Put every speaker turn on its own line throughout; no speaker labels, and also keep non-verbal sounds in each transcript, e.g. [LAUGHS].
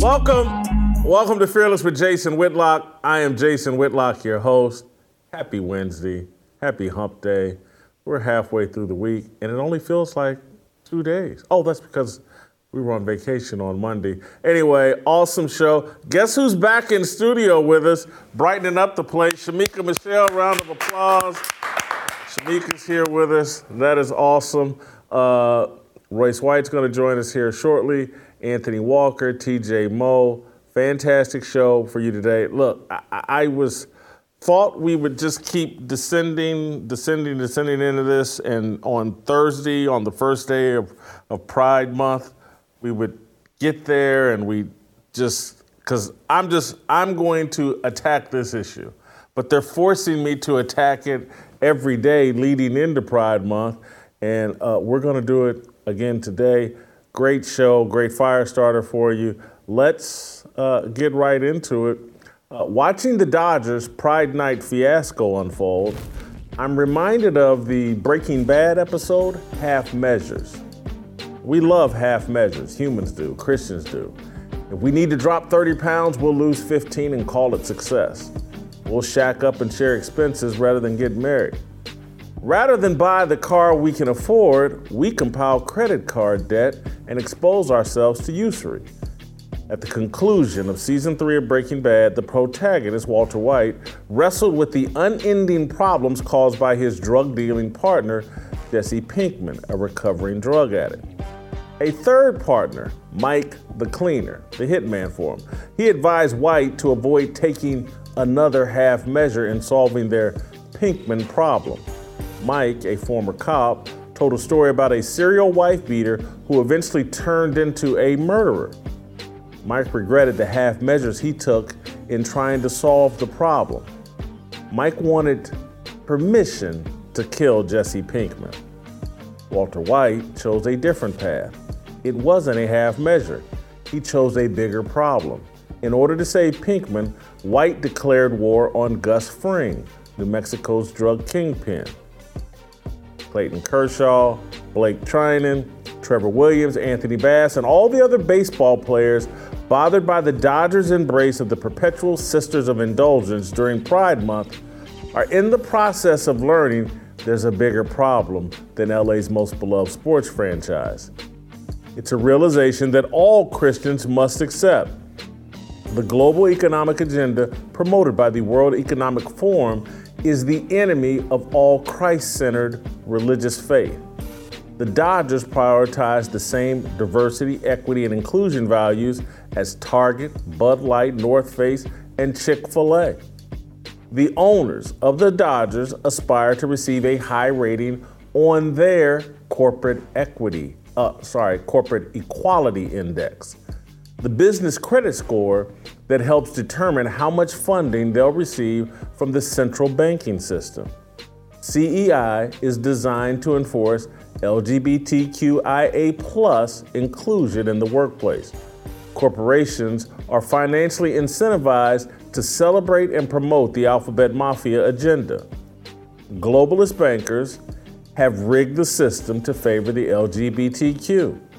Welcome, welcome to Fearless with Jason Whitlock. I am Jason Whitlock, your host. Happy Wednesday, happy hump day. We're halfway through the week, and it only feels like two days. Oh, that's because we were on vacation on Monday. Anyway, awesome show. Guess who's back in studio with us, brightening up the place? Shemeka Michelle, round of applause. Shemeka's here with us. That is awesome. Uh, Royce White's going to join us here shortly. Anthony Walker, TJ Moe. Fantastic show for you today. Look, I, I was thought we would just keep descending, descending, descending into this, and on Thursday, on the first day of, of Pride Month, we would get there and we just because I'm just I'm going to attack this issue, but they're forcing me to attack it every day leading into Pride Month, and uh, we're going to do it again today. Great show, great fire starter for you. Let's uh, get right into it. Uh, watching the Dodgers Pride Night fiasco unfold, I'm reminded of the Breaking Bad episode, Half Measures. We love half measures, humans do, Christians do. If we need to drop 30 pounds, we'll lose 15 and call it success. We'll shack up and share expenses rather than get married. Rather than buy the car we can afford, we compile credit card debt and expose ourselves to usury. At the conclusion of season three of Breaking Bad, the protagonist, Walter White, wrestled with the unending problems caused by his drug dealing partner, Jesse Pinkman, a recovering drug addict. A third partner, Mike the Cleaner, the hitman for him, he advised White to avoid taking another half measure in solving their Pinkman problem. Mike, a former cop, told a story about a serial wife beater who eventually turned into a murderer. Mike regretted the half measures he took in trying to solve the problem. Mike wanted permission to kill Jesse Pinkman. Walter White chose a different path. It wasn't a half measure, he chose a bigger problem. In order to save Pinkman, White declared war on Gus Fring, New Mexico's drug kingpin. Clayton Kershaw, Blake Treinen, Trevor Williams, Anthony Bass, and all the other baseball players bothered by the Dodgers' embrace of the perpetual Sisters of Indulgence during Pride Month are in the process of learning there's a bigger problem than LA's most beloved sports franchise. It's a realization that all Christians must accept. The global economic agenda promoted by the World Economic Forum is the enemy of all Christ centered religious faith. The Dodgers prioritize the same diversity, equity, and inclusion values as Target, Bud Light, North Face, and Chick fil A. The owners of the Dodgers aspire to receive a high rating on their corporate equity, uh, sorry, corporate equality index, the business credit score that helps determine how much funding they'll receive from the central banking system. CEI is designed to enforce LGBTQIA inclusion in the workplace. Corporations are financially incentivized to celebrate and promote the Alphabet Mafia agenda. Globalist bankers have rigged the system to favor the LGBTQ.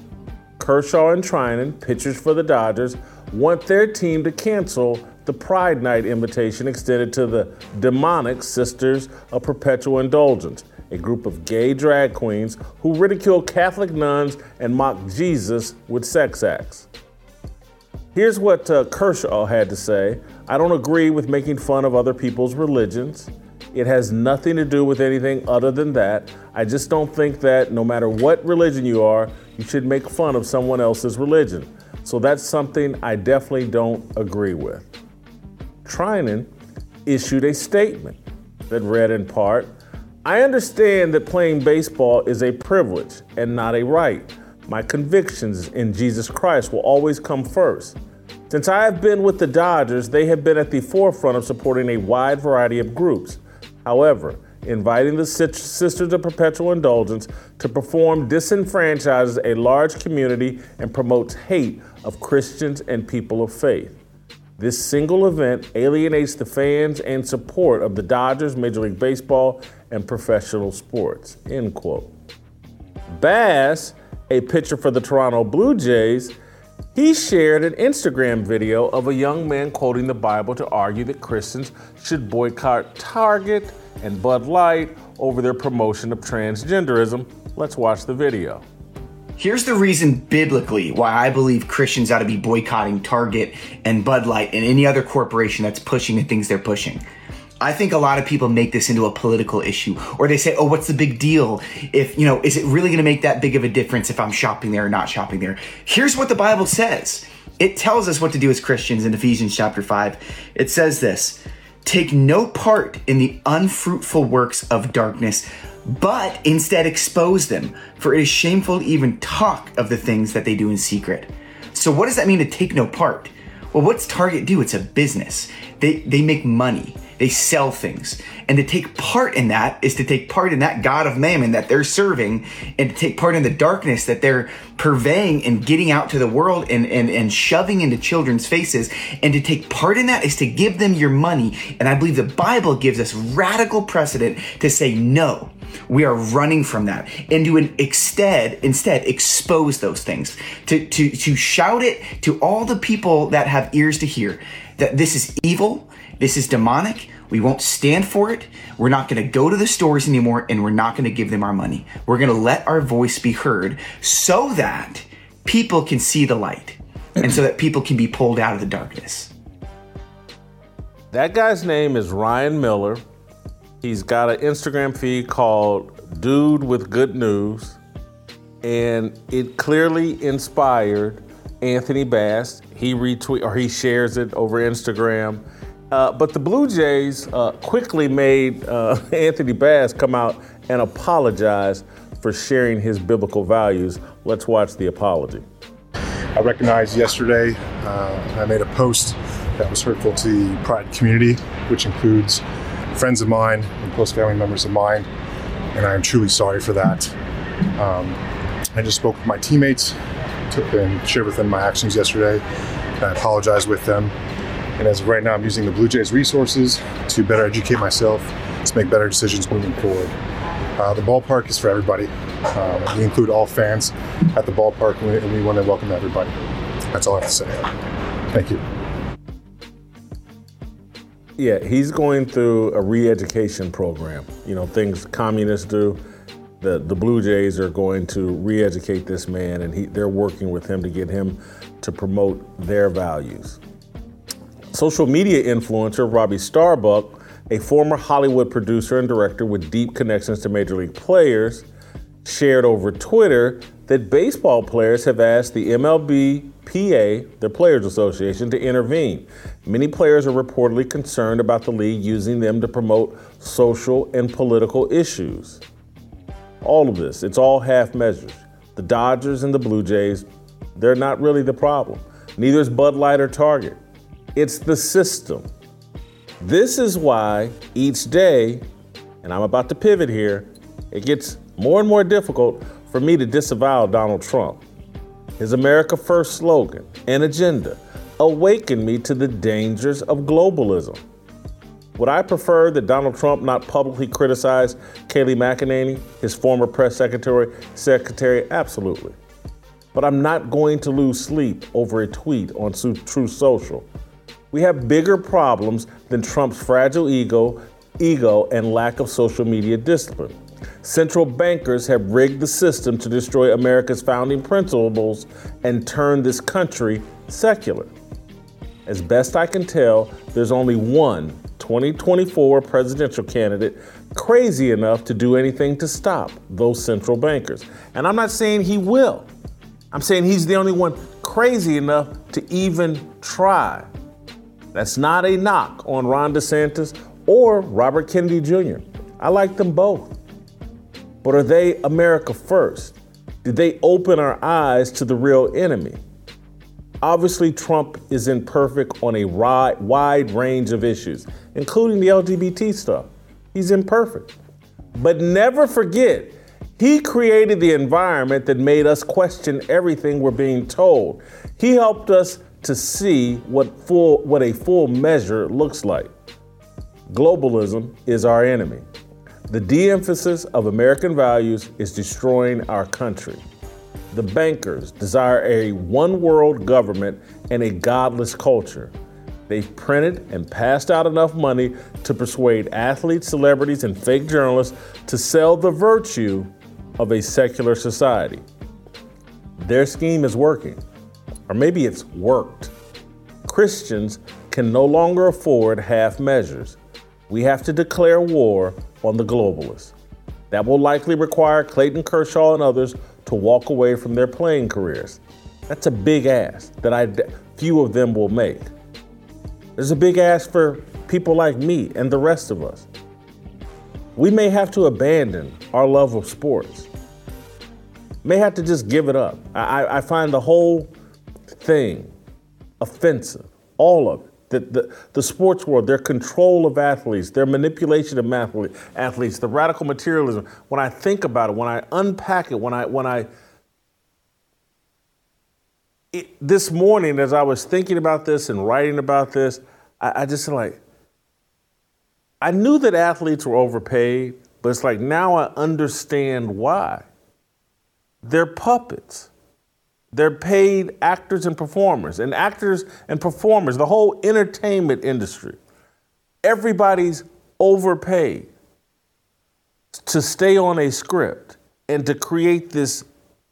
Kershaw and Treinen, pitchers for the Dodgers, want their team to cancel the Pride Night invitation extended to the demonic Sisters of Perpetual Indulgence, a group of gay drag queens who ridicule Catholic nuns and mock Jesus with sex acts. Here's what uh, Kershaw had to say I don't agree with making fun of other people's religions. It has nothing to do with anything other than that. I just don't think that no matter what religion you are, you should make fun of someone else's religion. So that's something I definitely don't agree with. Treinen issued a statement that read in part I understand that playing baseball is a privilege and not a right. My convictions in Jesus Christ will always come first. Since I have been with the Dodgers, they have been at the forefront of supporting a wide variety of groups. However, inviting the Sisters of Perpetual Indulgence to perform disenfranchises a large community and promotes hate of Christians and people of faith. This single event alienates the fans and support of the Dodgers, Major League Baseball, and professional sports. End quote. Bass, a pitcher for the Toronto Blue Jays, he shared an Instagram video of a young man quoting the Bible to argue that Christians should boycott Target and Bud Light over their promotion of transgenderism. Let's watch the video.
Here's the reason biblically why I believe Christians ought to be boycotting Target and Bud Light and any other corporation that's pushing the things they're pushing. I think a lot of people make this into a political issue, or they say, oh, what's the big deal? If, you know, is it really going to make that big of a difference if I'm shopping there or not shopping there? Here's what the Bible says it tells us what to do as Christians in Ephesians chapter 5. It says this Take no part in the unfruitful works of darkness but instead expose them, for it is shameful to even talk of the things that they do in secret. So, what does that mean to take no part? Well, what's Target do? It's a business. They, they make money. They sell things. And to take part in that is to take part in that God of mammon that they're serving and to take part in the darkness that they're purveying and getting out to the world and, and, and shoving into children's faces. And to take part in that is to give them your money. And I believe the Bible gives us radical precedent to say no. We are running from that and to instead instead expose those things to to to shout it to all the people that have ears to hear that this is evil, this is demonic, we won't stand for it. We're not going to go to the stores anymore and we're not going to give them our money. We're going to let our voice be heard so that people can see the light and so that people can be pulled out of the darkness.
That guy's name is Ryan Miller. He's got an Instagram feed called Dude with Good News, and it clearly inspired Anthony Bass. He retweet or he shares it over Instagram uh, but the Blue Jays uh, quickly made uh, [LAUGHS] Anthony Bass come out and apologize for sharing his biblical values. Let's watch the apology.
I recognized yesterday uh, I made a post that was hurtful to the Pride community, which includes friends of mine and close family members of mine, and I am truly sorry for that. Um, I just spoke with my teammates and shared with them my actions yesterday. I apologized with them and as of right now, I'm using the Blue Jays resources to better educate myself, to make better decisions moving forward. Uh, the ballpark is for everybody. Um, we include all fans at the ballpark, and we, and we want to welcome everybody. That's all I have to say. Thank you.
Yeah, he's going through a re-education program. You know, things communists do. The the Blue Jays are going to re-educate this man, and he, they're working with him to get him to promote their values. Social media influencer Robbie Starbuck, a former Hollywood producer and director with deep connections to major league players, shared over Twitter that baseball players have asked the MLB PA, the Players Association, to intervene. Many players are reportedly concerned about the league using them to promote social and political issues. All of this, it's all half measures. The Dodgers and the Blue Jays, they're not really the problem. Neither is Bud Light or Target. It's the system. This is why each day, and I'm about to pivot here, it gets more and more difficult for me to disavow Donald Trump. His America First slogan and agenda awaken me to the dangers of globalism. Would I prefer that Donald Trump not publicly criticize Kayleigh McEnany, his former press secretary? Secretary, absolutely. But I'm not going to lose sleep over a tweet on Truth Social we have bigger problems than Trump's fragile ego, ego and lack of social media discipline. Central bankers have rigged the system to destroy America's founding principles and turn this country secular. As best I can tell, there's only one 2024 presidential candidate crazy enough to do anything to stop those central bankers. And I'm not saying he will. I'm saying he's the only one crazy enough to even try. That's not a knock on Ron DeSantis or Robert Kennedy Jr. I like them both. But are they America first? Did they open our eyes to the real enemy? Obviously, Trump is imperfect on a wide range of issues, including the LGBT stuff. He's imperfect. But never forget, he created the environment that made us question everything we're being told. He helped us to see what full what a full measure looks like. Globalism is our enemy. The de-emphasis of American values is destroying our country. The bankers desire a one world government and a godless culture. They've printed and passed out enough money to persuade athletes, celebrities, and fake journalists to sell the virtue of a secular society. Their scheme is working, or maybe it's worked. Christians can no longer afford half measures. We have to declare war on the globalists. That will likely require Clayton Kershaw and others to walk away from their playing careers. That's a big ask that I, few of them will make. There's a big ask for people like me and the rest of us. We may have to abandon our love of sports, may have to just give it up. I, I find the whole thing offensive, all of it. The, the, the, sports world, their control of athletes, their manipulation of athletes, the radical materialism. When I think about it, when I unpack it, when I when I it, this morning, as I was thinking about this and writing about this, I, I just like I knew that athletes were overpaid, but it's like now I understand why. They're puppets. They're paid actors and performers, and actors and performers, the whole entertainment industry. Everybody's overpaid to stay on a script and to create this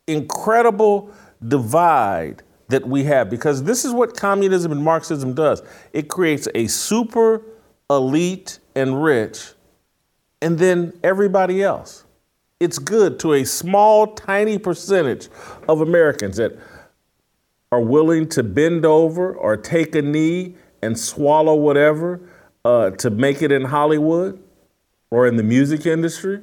incredible divide that we have because this is what communism and Marxism does. It creates a super elite and rich, and then everybody else it's good to a small, tiny percentage of Americans that are willing to bend over or take a knee and swallow whatever uh, to make it in Hollywood or in the music industry.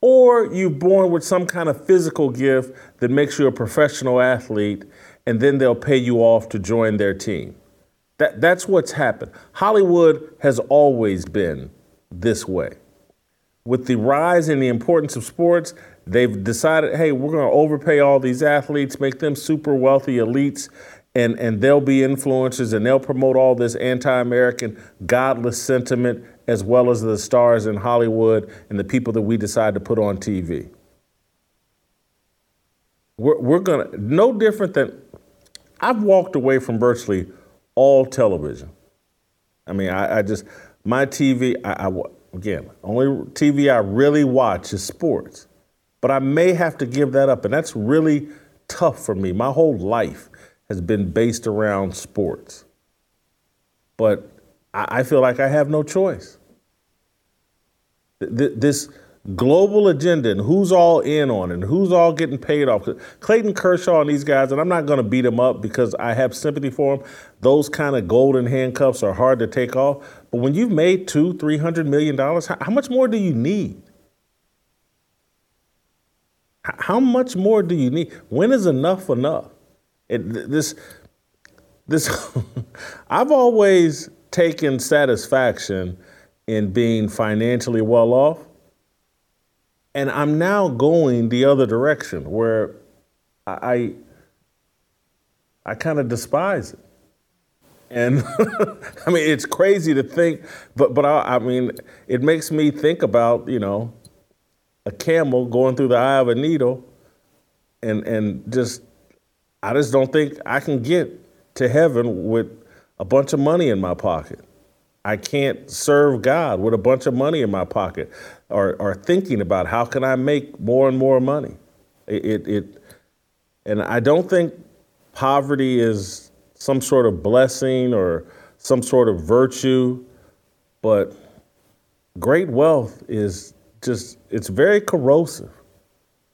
Or you're born with some kind of physical gift that makes you a professional athlete, and then they'll pay you off to join their team. That, that's what's happened. Hollywood has always been this way with the rise in the importance of sports, they've decided, hey, we're going to overpay all these athletes, make them super wealthy elites, and, and they'll be influencers and they'll promote all this anti American, godless sentiment, as well as the stars in Hollywood and the people that we decide to put on TV. We're, we're going to, no different than, I've walked away from virtually all television. I mean, I, I just, my TV, I, I again, only TV I really watch is sports. But I may have to give that up. And that's really tough for me. My whole life has been based around sports. But I feel like I have no choice. This global agenda and who's all in on it and who's all getting paid off. Clayton Kershaw and these guys, and I'm not going to beat them up because I have sympathy for them. Those kind of golden handcuffs are hard to take off. But when you've made two, three hundred million dollars, how much more do you need? How much more do you need? When is enough enough? It, this, this, [LAUGHS] I've always taken satisfaction in being financially well off and I'm now going the other direction where I I kind of despise it. And [LAUGHS] I mean, it's crazy to think, but but I, I, mean, it makes me think about you know a camel going through the eye of a needle, and and just I just don't think I can get to heaven with a bunch of money in my pocket. I can't serve God with a bunch of money in my pocket or, or thinking about how can I make more and more money. It, it, it, and I don't think poverty is some sort of blessing or some sort of virtue, but great wealth is just, it's very corrosive.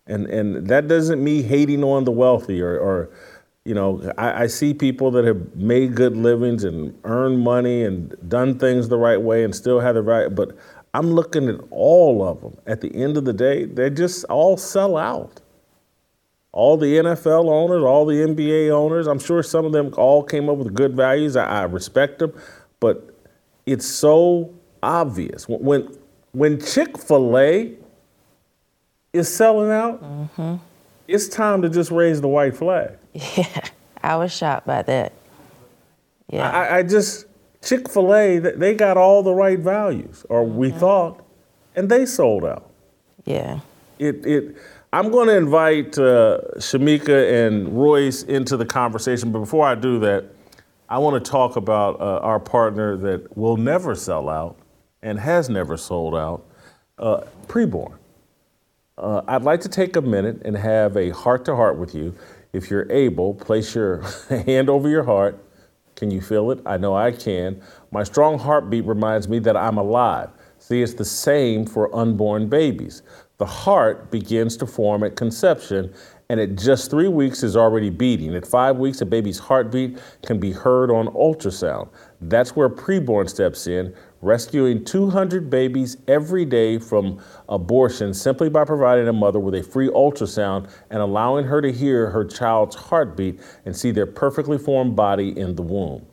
And, and that doesn't mean hating on the wealthy or, or you know, I, I, see people that have made good livings and earned money and done things the right way and still have the right, but I'm looking at all of them. At the end of the day, they just all sell out. All the NFL owners, all the NBA owners, I'm sure some of them all came up with good values. I, I respect them, but it's so obvious. When, when Chick fil A is selling out, mm-hmm. it's time to just raise the white flag. [LAUGHS]
Yeah, I was shocked by that.
Yeah. I, I just, Chick fil A, they got all the right values, or we thought, and they sold out.
Yeah.
It, it, I'm going to invite uh, Shemeka and Royce into the conversation, but before I do that, I want to talk about uh, our partner that will never sell out and has never sold out, uh, preborn. Uh, I'd like to take a minute and have a heart to heart with you. If you're able, place your [LAUGHS] hand over your heart can you feel it? I know I can. My strong heartbeat reminds me that I'm alive. See, it's the same for unborn babies. The heart begins to form at conception, and at just three weeks is already beating. At five weeks, a baby's heartbeat can be heard on ultrasound. That's where preborn steps in, rescuing 200 babies every day from abortion simply by providing a mother with a free ultrasound and allowing her to hear her child's heartbeat and see their perfectly formed body in the womb.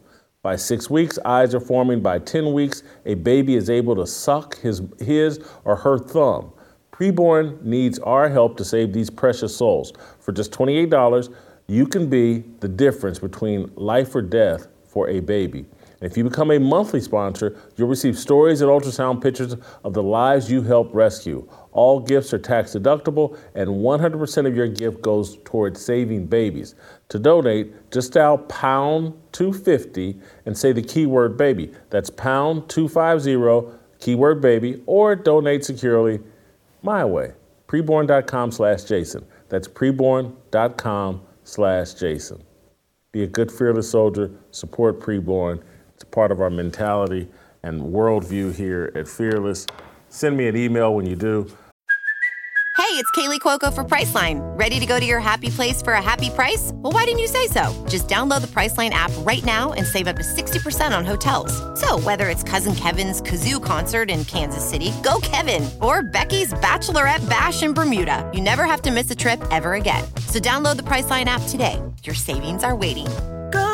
By six weeks, eyes are forming. By 10 weeks, a baby is able to suck his, his or her thumb. Preborn needs our help to save these precious souls. For just $28, you can be the difference between life or death for a baby. If you become a monthly sponsor, you'll receive stories and ultrasound pictures of the lives you help rescue. All gifts are tax deductible, and 100% of your gift goes towards saving babies. To donate, just dial pound 250 and say the keyword baby. That's pound 250, keyword baby, or donate securely my way. Preborn.com slash Jason. That's preborn.com slash Jason. Be a good, fearless soldier. Support preborn it's part of our mentality and worldview here at Fearless. Send me an email when you do.
Hey, it's Kaley Cuoco for Priceline. Ready to go to your happy place for a happy price? Well, why didn't you say so? Just download the Priceline app right now and save up to 60% on hotels. So, whether it's Cousin Kevin's Kazoo concert in Kansas City, go Kevin, or Becky's Bachelorette Bash in Bermuda, you never have to miss a trip ever again. So, download the Priceline app today. Your savings are waiting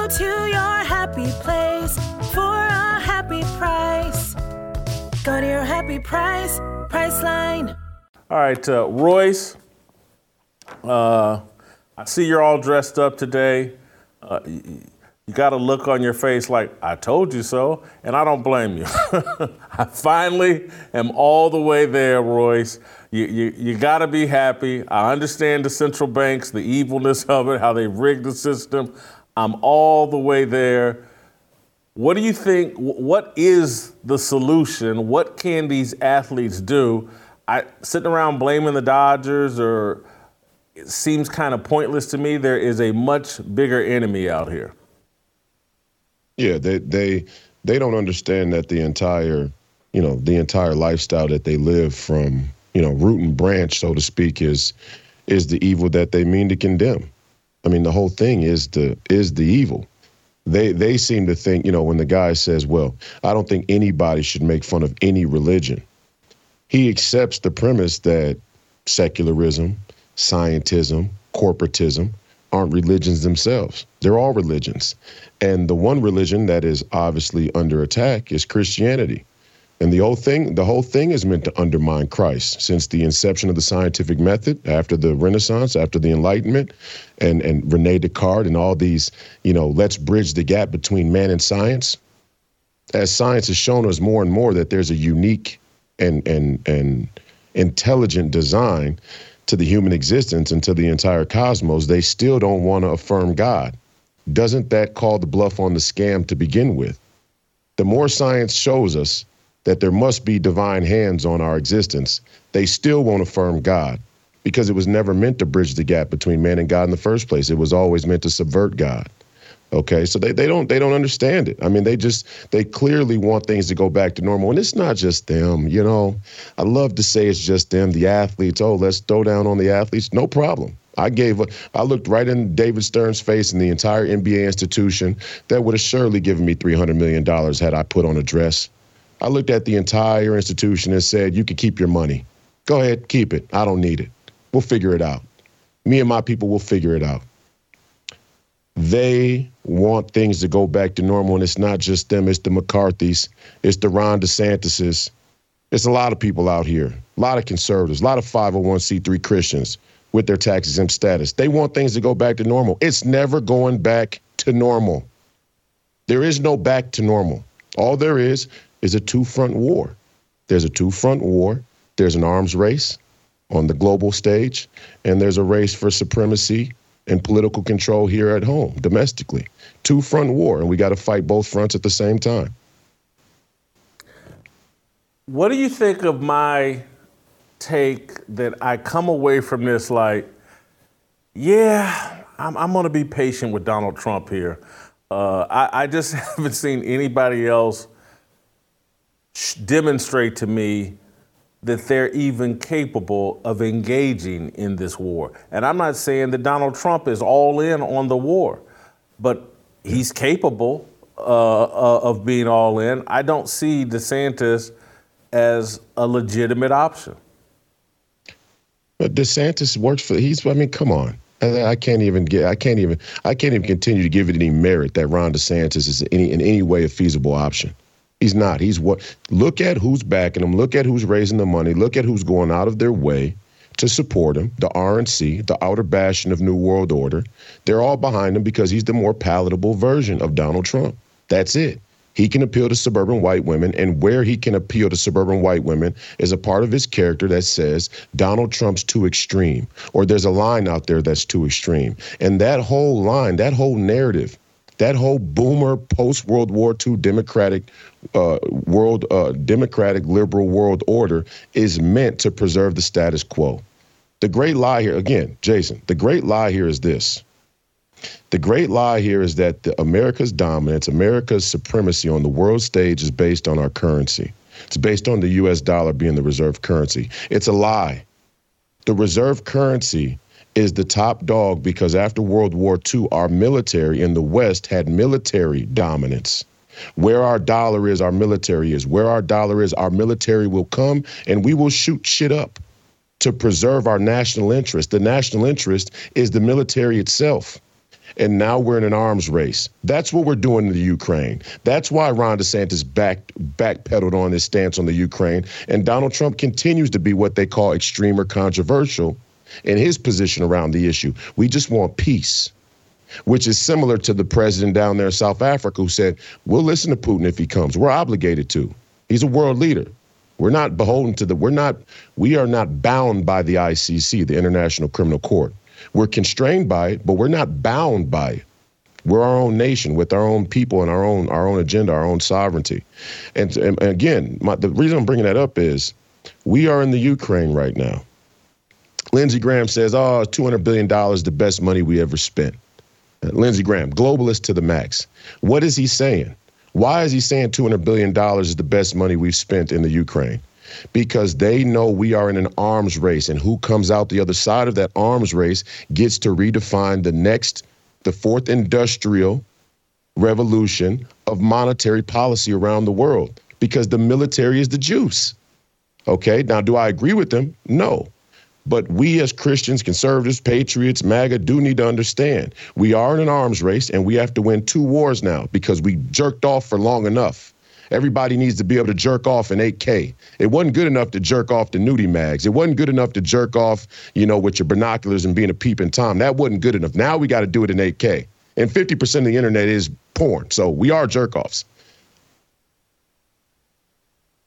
Go to your happy place for a happy price. Go to your happy price, Priceline.
All right, uh, Royce. Uh, I see you're all dressed up today. Uh, you, you got a look on your face like, I told you so, and I don't blame you. [LAUGHS] I finally am all the way there, Royce. You, you, you got to be happy. I understand the central banks, the evilness of it, how they rigged the system. I'm all the way there. What do you think? What is the solution? What can these athletes do? I sitting around blaming the Dodgers or it seems kind of pointless to me. There is a much bigger enemy out here.
Yeah, they they they don't understand that the entire, you know, the entire lifestyle that they live from, you know, root and branch, so to speak, is is the evil that they mean to condemn. I mean, the whole thing is the is the evil. They they seem to think, you know, when the guy says, "Well, I don't think anybody should make fun of any religion," he accepts the premise that secularism, scientism, corporatism aren't religions themselves. They're all religions, and the one religion that is obviously under attack is Christianity. And the whole thing, the whole thing is meant to undermine Christ since the inception of the scientific method after the Renaissance, after the Enlightenment, and and Rene Descartes and all these, you know, let's bridge the gap between man and science. As science has shown us more and more that there's a unique and and and intelligent design to the human existence and to the entire cosmos, they still don't want to affirm God. Doesn't that call the bluff on the scam to begin with? The more science shows us that there must be divine hands on our existence, they still won't affirm God because it was never meant to bridge the gap between man and God in the first place. It was always meant to subvert God. Okay, so they, they don't they don't understand it. I mean, they just they clearly want things to go back to normal, and it's not just them. You know, I love to say it's just them, the athletes. Oh, let's throw down on the athletes. No problem. I gave, I looked right in David Stern's face and the entire NBA institution that would have surely given me $300 million had I put on a dress. I looked at the entire institution and said, You can keep your money. Go ahead, keep it. I don't need it. We'll figure it out. Me and my people will figure it out. They want things to go back to normal, and it's not just them, it's the McCarthy's, it's the Ron DeSantis's. It's a lot of people out here, a lot of conservatives, a lot of 501c3 Christians with their tax exempt status. They want things to go back to normal. It's never going back to normal. There is no back to normal. All there is is a two front war. There's a two front war, there's an arms race on the global stage, and there's a race for supremacy and political control here at home, domestically. Two front war, and we got to fight both fronts at the same time.
What do you think of my take that I come away from this like, yeah, I'm, I'm going to be patient with Donald Trump here. Uh, I, I, just [LAUGHS] haven't seen anybody else demonstrate to me that they're even capable of engaging in this war. And I'm not saying that Donald Trump is all in on the war, but he's capable uh, uh, of being all in. I don't see DeSantis as a legitimate option.
But DeSantis works for. He's. I mean, come on. I, can't even get. I can't even. I can't even continue to give it any merit that Ron DeSantis is any in any way a feasible option. He's not. He's what? Look at who's backing him. Look at who's raising the money. Look at who's going out of their way to support him. The RNC, the outer bastion of New World Order, they're all behind him because he's the more palatable version of Donald Trump. That's it. He can appeal to suburban white women, and where he can appeal to suburban white women is a part of his character that says Donald Trump's too extreme, or there's a line out there that's too extreme. And that whole line, that whole narrative, that whole boomer post World War II Democratic uh, world, uh, Democratic liberal world order is meant to preserve the status quo. The great lie here, again, Jason, the great lie here is this the great lie here is that the, America's dominance, America's supremacy on the world stage is based on our currency. It's based on the US dollar being the reserve currency. It's a lie. The reserve currency is the top dog because after World War II, our military in the West had military dominance. Where our dollar is, our military is. Where our dollar is, our military will come and we will shoot shit up to preserve our national interest. The national interest is the military itself and now we're in an arms race. That's what we're doing in the Ukraine. That's why Ron DeSantis back backpedaled on his stance on the Ukraine, and Donald Trump continues to be what they call extreme or controversial in his position around the issue. We just want peace. Which is similar to the president down there in South Africa who said, We'll listen to Putin if he comes. We're obligated to. He's a world leader. We're not beholden to the, we're not, we are not bound by the ICC, the International Criminal Court. We're constrained by it, but we're not bound by it. We're our own nation with our own people and our own our own agenda, our own sovereignty. And, and again, my, the reason I'm bringing that up is we are in the Ukraine right now. Lindsey Graham says, "Oh, 200 billion dollars, the best money we ever spent." Uh, Lindsey Graham, globalist to the max. What is he saying? Why is he saying 200 billion dollars is the best money we've spent in the Ukraine? because they know we are in an arms race, and who comes out the other side of that arms race gets to redefine the next, the fourth industrial revolution of monetary policy around the world because the military is the juice. Okay, now do I agree with them? No. But we as Christians, conservatives, patriots, MAGA do need to understand we are in an arms race and we have to win two wars now because we jerked off for long enough. Everybody needs to be able to jerk off in 8K. It wasn't good enough to jerk off the nudie mags. It wasn't good enough to jerk off, you know, with your binoculars and being a peeping Tom. That wasn't good enough. Now we got to do it in 8K. And 50% of the internet is porn. So we are jerk offs.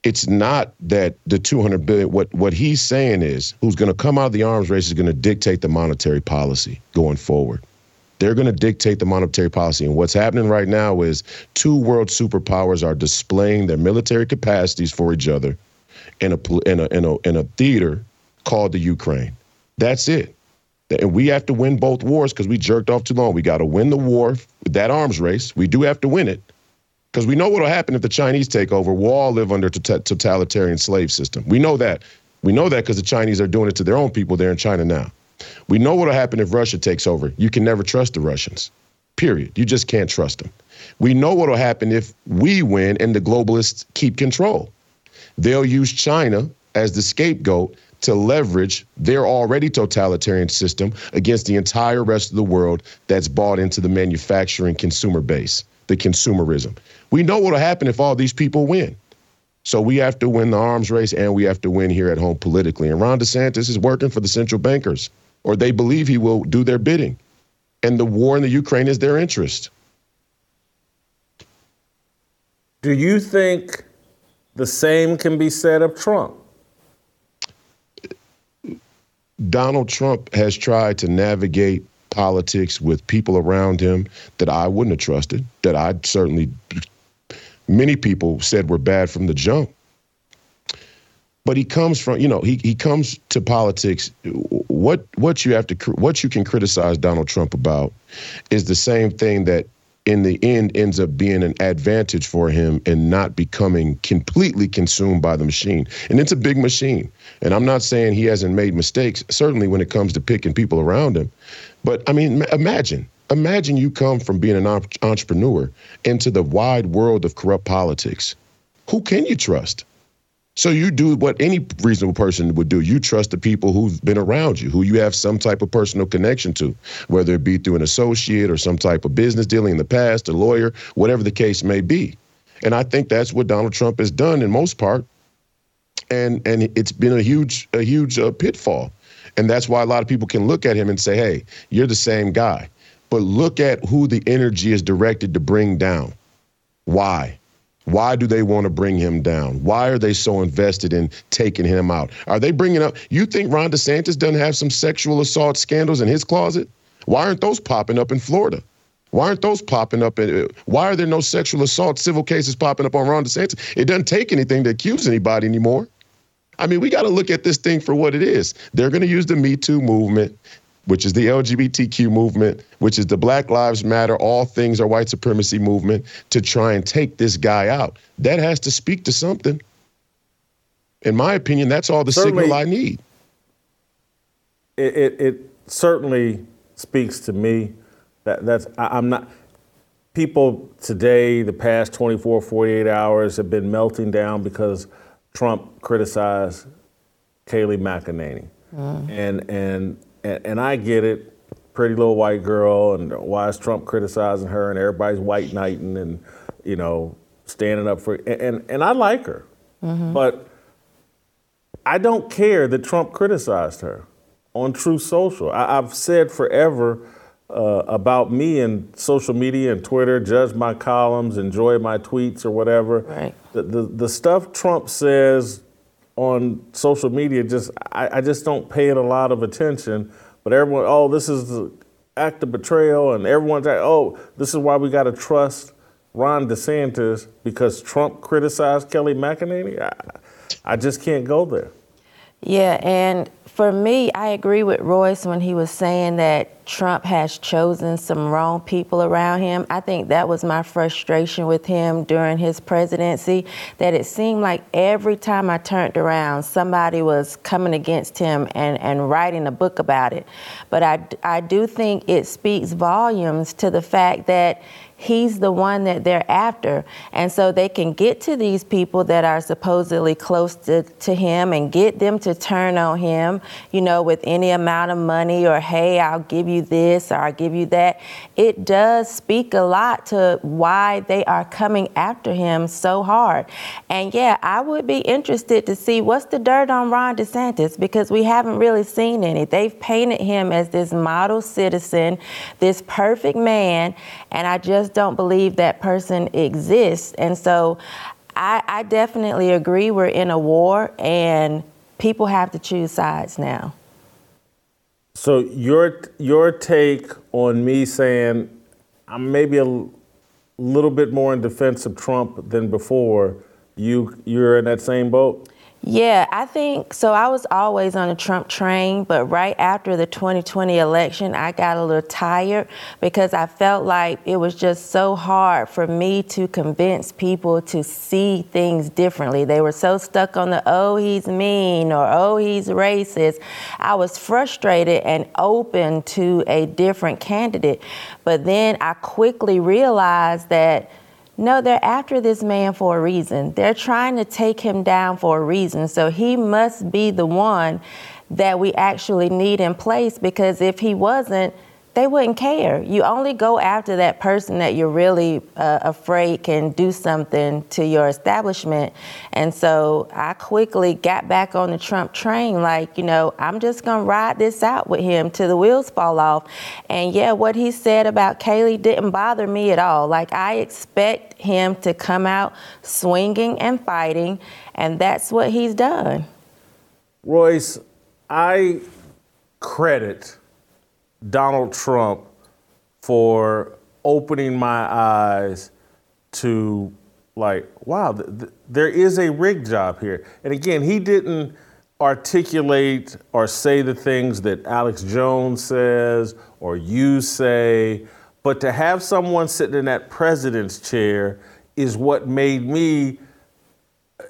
It's not that the 200 billion, what, what he's saying is who's going to come out of the arms race is going to dictate the monetary policy going forward. They're going to dictate the monetary policy. And what's happening right now is two world superpowers are displaying their military capacities for each other in a in a in a, in a theater called the Ukraine. That's it. And we have to win both wars because we jerked off too long. We got to win the war, that arms race. We do have to win it because we know what will happen if the Chinese take over. We'll all live under a totalitarian slave system. We know that. We know that because the Chinese are doing it to their own people there in China now. We know what'll happen if Russia takes over. You can never trust the Russians. Period. You just can't trust them. We know what'll happen if we win and the globalists keep control. They'll use China as the scapegoat to leverage their already totalitarian system against the entire rest of the world that's bought into the manufacturing consumer base, the consumerism. We know what'll happen if all these people win. So we have to win the arms race and we have to win here at home politically. And Ron DeSantis is working for the central bankers, or they believe he will do their bidding. And the war in the Ukraine is their interest.
Do you think the same can be said of Trump?
Donald Trump has tried to navigate politics with people around him that I wouldn't have trusted, that I certainly, many people said were bad from the jump. But he comes from, you know, he, he comes to politics. What what you have to what you can criticize Donald Trump about is the same thing that in the end ends up being an advantage for him and not becoming completely consumed by the machine. And it's a big machine. And I'm not saying he hasn't made mistakes, certainly when it comes to picking people around him. But I mean, imagine, imagine you come from being an entrepreneur into the wide world of corrupt politics. Who can you trust? So you do what any reasonable person would do. You trust the people who've been around you, who you have some type of personal connection to, whether it be through an associate or some type of business dealing in the past, a lawyer, whatever the case may be. And I think that's what Donald Trump has done in most part. And and it's been a huge a huge uh, pitfall. And that's why a lot of people can look at him and say, "Hey, you're the same guy." But look at who the energy is directed to bring down. Why? Why do they want to bring him down? Why are they so invested in taking him out? Are they bringing up? You think Ron DeSantis doesn't have some sexual assault scandals in his closet? Why aren't those popping up in Florida? Why aren't those popping up? In, why are there no sexual assault civil cases popping up on Ron DeSantis? It doesn't take anything to accuse anybody anymore. I mean, we got to look at this thing for what it is. They're going to use the Me Too movement which is the LGBTQ movement, which is the Black Lives Matter, all things are white supremacy movement, to try and take this guy out. That has to speak to something. In my opinion, that's all the certainly, signal I need.
It, it, it, certainly speaks to me. That that's I, I'm not. People today, the past 24, 48 hours, have been melting down because Trump criticized Kayleigh McEnany, mm. and and and, and I get it, pretty little white girl, and why is Trump criticizing her, and everybody's white knighting and you know standing up for, and and, and I like her, mm-hmm. but I don't care that Trump criticized her on Truth Social. I, have said forever. Uh, about me and social media and Twitter, judge my columns, enjoy my tweets or whatever.
Right.
The, the, the stuff Trump says on social media just I, I, just don't pay it a lot of attention. But everyone, oh, this is the act of betrayal, and everyone's like, oh, this is why we got to trust Ron DeSantis because Trump criticized Kelly McEnany. I, I just can't go there.
Yeah, and for me, I agree with Royce when he was saying that Trump has chosen some wrong people around him. I think that was my frustration with him during his presidency, that it seemed like every time I turned around, somebody was coming against him and, and writing a book about it. But I, I do think it speaks volumes to the fact that he's the one that they're after. And so they can get to these people that are supposedly close to, to him and get them to turn on him, you know, with any amount of money or, hey, I'll give you this or I'll give you that. It does speak a lot to why they are coming after him so hard. And yeah, I would be interested to see what's the dirt on Ron DeSantis because we haven't really seen any. They've painted him as this model citizen, this perfect man, and I just just don't believe that person exists. And so I, I definitely agree we're in a war and people have to choose sides now.
So your your take on me saying I'm maybe a little bit more in defense of Trump than before, you you're in that same boat?
Yeah, I think so. I was always on the Trump train, but right after the 2020 election, I got a little tired because I felt like it was just so hard for me to convince people to see things differently. They were so stuck on the, oh, he's mean or oh, he's racist. I was frustrated and open to a different candidate. But then I quickly realized that no, they're after this man for a reason. They're trying to take him down for a reason. So he must be the one that we actually need in place because if he wasn't, they wouldn't care. You only go after that person that you're really uh, afraid can do something to your establishment. And so I quickly got back on the Trump train, like, you know, I'm just going to ride this out with him till the wheels fall off. And yeah, what he said about Kayleigh didn't bother me at all. Like, I expect him to come out swinging and fighting, and that's what he's done.
Royce, I credit Donald Trump for opening my eyes to like, wow, th- th- there is a rig job here. And again, he didn't articulate or say the things that Alex Jones says or you say, but to have someone sitting in that president's chair is what made me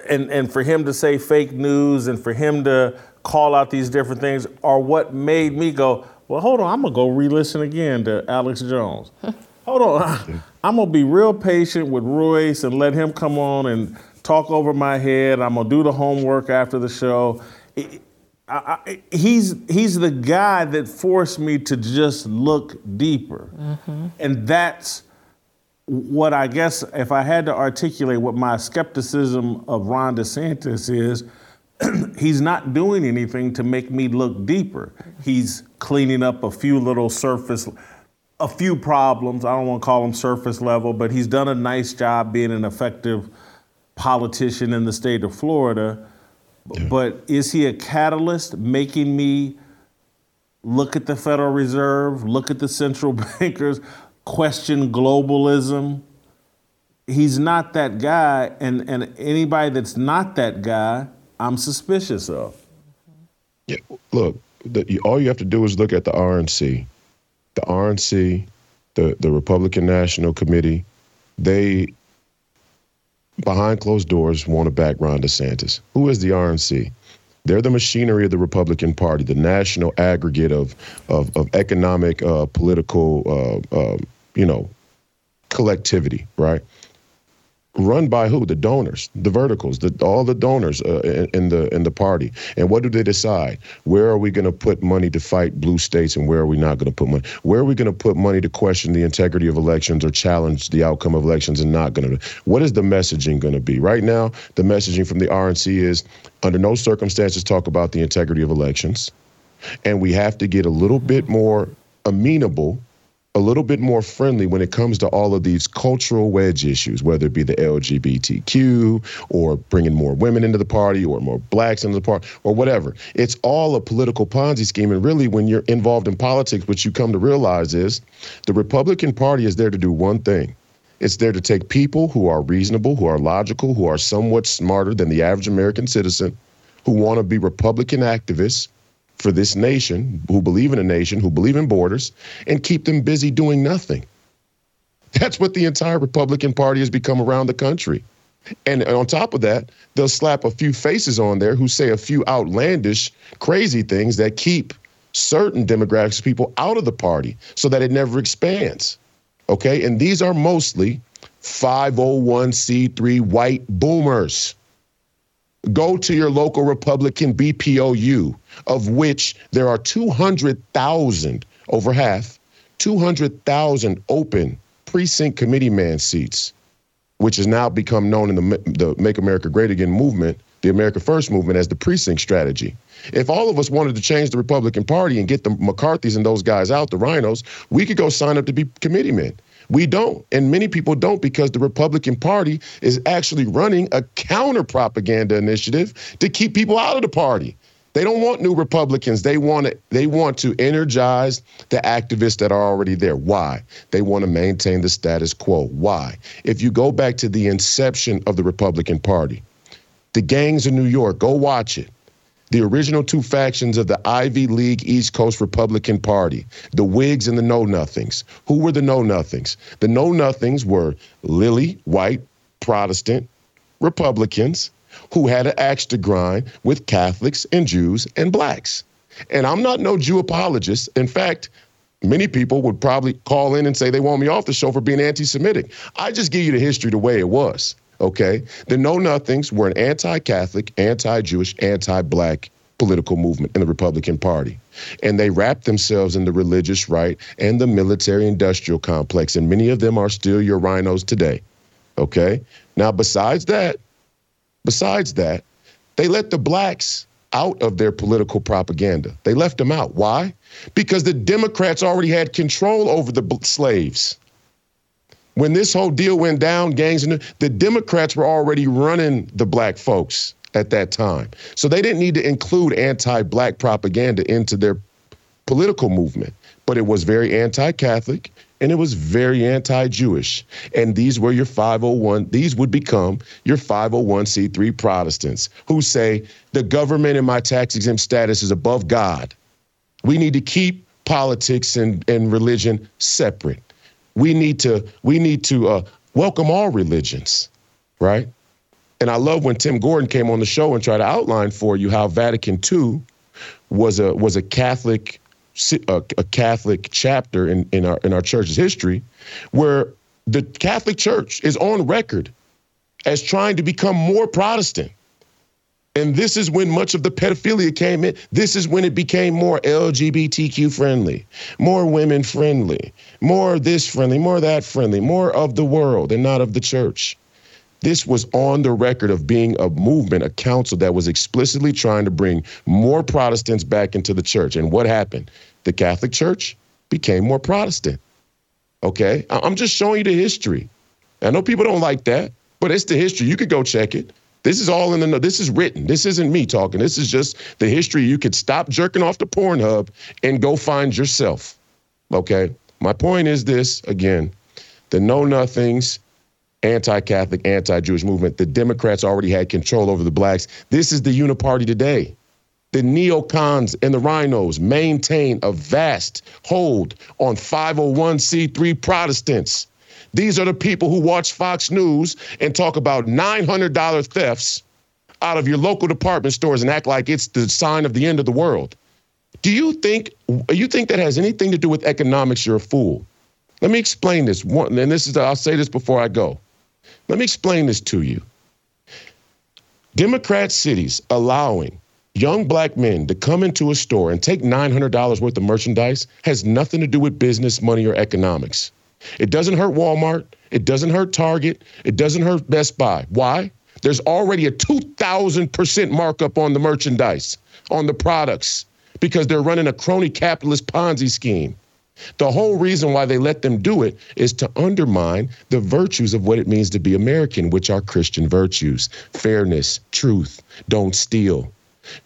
and and for him to say fake news and for him to call out these different things are what made me go, well, hold on, I'm gonna go re-listen again to Alex Jones. hold on, [LAUGHS] I'm gonna be real patient with Royce and let him come on and talk over my head. I'm gonna do the homework after the show. I, I, he's he's the guy that forced me to just look deeper, mm-hmm. and that's what I guess if I had to articulate what my skepticism of Ron DeSantis is [CLEARS THROAT] he's not doing anything to make me look deeper. He's cleaning up a few little surface, a few problems. I don't want to call them surface level, but he's done a nice job being an effective politician in the state of Florida. Yeah. But is he a catalyst making me look at the Federal Reserve, look at the central [LAUGHS] bankers, question globalism? He's not that guy, and, and anybody that's not that guy I'm suspicious of.
Yeah, look, the, all you have to do is look at the RNC. The RNC, the, the Republican National Committee, they, behind closed doors, want to back Ron DeSantis. Who is the RNC? They're the machinery of the Republican Party, the national aggregate of of, of economic, uh, political, uh, uh, you know, collectivity, right? Run by who? The donors, the verticals, the, all the donors uh, in, in, the in the party. And what do they decide? Where are we going to put money to fight blue states, and where are we not going to put money? Where are we going to put money to question the integrity of elections or challenge the outcome of elections, and not going to? What is the messaging going to be? Right now, the messaging from the RNC is, under no circumstances, talk about the integrity of elections, and we have to get a little bit more amenable a little bit more friendly when it comes to all of these cultural wedge issues, whether it be the LGBTQ or bringing more women into the party or more blacks into the party or whatever. It's all a political Ponzi scheme. And really, when you're involved in politics, what you come to realize is the Republican Party is there to do one thing. It's there to take people who are reasonable, who are logical, who are somewhat smarter than the average American citizen, who want to be Republican activists, for this nation, who believe in a nation, who believe in borders, and keep them busy doing nothing. That's what the entire Republican Party has become around the country. And on top of that, they'll slap a few faces on there who say a few outlandish, crazy things that keep certain demographics of people out of the party so that it never expands. Okay? And these are mostly 501c3 white boomers. Go to your local Republican BPOU, of which there are 200,000, over half, 200,000 open precinct committee man seats, which has now become known in the, the Make America Great Again movement, the America First movement, as the precinct strategy. If all of us wanted to change the Republican Party and get the McCarthy's and those guys out, the rhinos, we could go sign up to be committee men. We don't. And many people don't because the Republican Party is actually running a counter propaganda initiative to keep people out of the party. They don't want new Republicans. They want to, they want to energize the activists that are already there. Why? They want to maintain the status quo. Why? If you go back to the inception of the Republican Party, The Gangs in New York. Go watch it. The original two factions of the Ivy League East Coast Republican Party, the Whigs and the Know Nothings. Who were the Know Nothings? The Know Nothings were lily white Protestant Republicans who had an axe to grind with Catholics and Jews and blacks. And I'm not no Jew apologist. In fact, many people would probably call in and say they want me off the show for being anti Semitic. I just give you the history the way it was okay? The Know Nothings were an anti Catholic, anti Jewish, anti black political movement in the Republican Party. And they wrapped themselves in the religious right and the military industrial complex. And many of them are still your rhinos today, okay? Now, besides that, besides that, they let the blacks out of their political propaganda. They left them out. Why? Because the Democrats already had control over the slaves when this whole deal went down, gangs and the Democrats were already running the black folks at that time. So they didn't need to include anti-black propaganda into their political movement. But it was very anti-Catholic and it was very anti-Jewish. And these were your 501, these would become your 501c3 Protestants who say the government and my tax exempt status is above God. We need to keep politics and, and religion separate we need to we need to uh, welcome all religions, right? And I love when Tim Gordon came on the show and tried to outline for you how Vatican II was a was a Catholic a, a Catholic chapter in, in our in our church's history, where the Catholic Church is on record as trying to become more Protestant. And this is when much of the pedophilia came in. This is when it became more LGBTQ friendly, more women friendly, more this friendly, more that friendly, more of the world and not of the church. This was on the record of being a movement, a council that was explicitly trying to bring more Protestants back into the church. And what happened? The Catholic Church became more Protestant. Okay? I'm just showing you the history. I know people don't like that, but it's the history. You could go check it. This is all in the this is written. This isn't me talking. This is just the history. You could stop jerking off the Pornhub and go find yourself. Okay? My point is this again, the know nothings, anti-Catholic, anti-Jewish movement, the Democrats already had control over the blacks. This is the uniparty today. The neocons and the rhinos maintain a vast hold on 501c3 Protestants. These are the people who watch Fox News and talk about $900 thefts out of your local department stores and act like it's the sign of the end of the world. Do you think you think that has anything to do with economics? You're a fool. Let me explain this. One, and this is I'll say this before I go. Let me explain this to you. Democrat cities allowing young black men to come into a store and take $900 worth of merchandise has nothing to do with business, money, or economics. It doesn't hurt Walmart. It doesn't hurt Target. It doesn't hurt Best Buy. Why? There's already a 2,000% markup on the merchandise, on the products, because they're running a crony capitalist Ponzi scheme. The whole reason why they let them do it is to undermine the virtues of what it means to be American, which are Christian virtues fairness, truth, don't steal,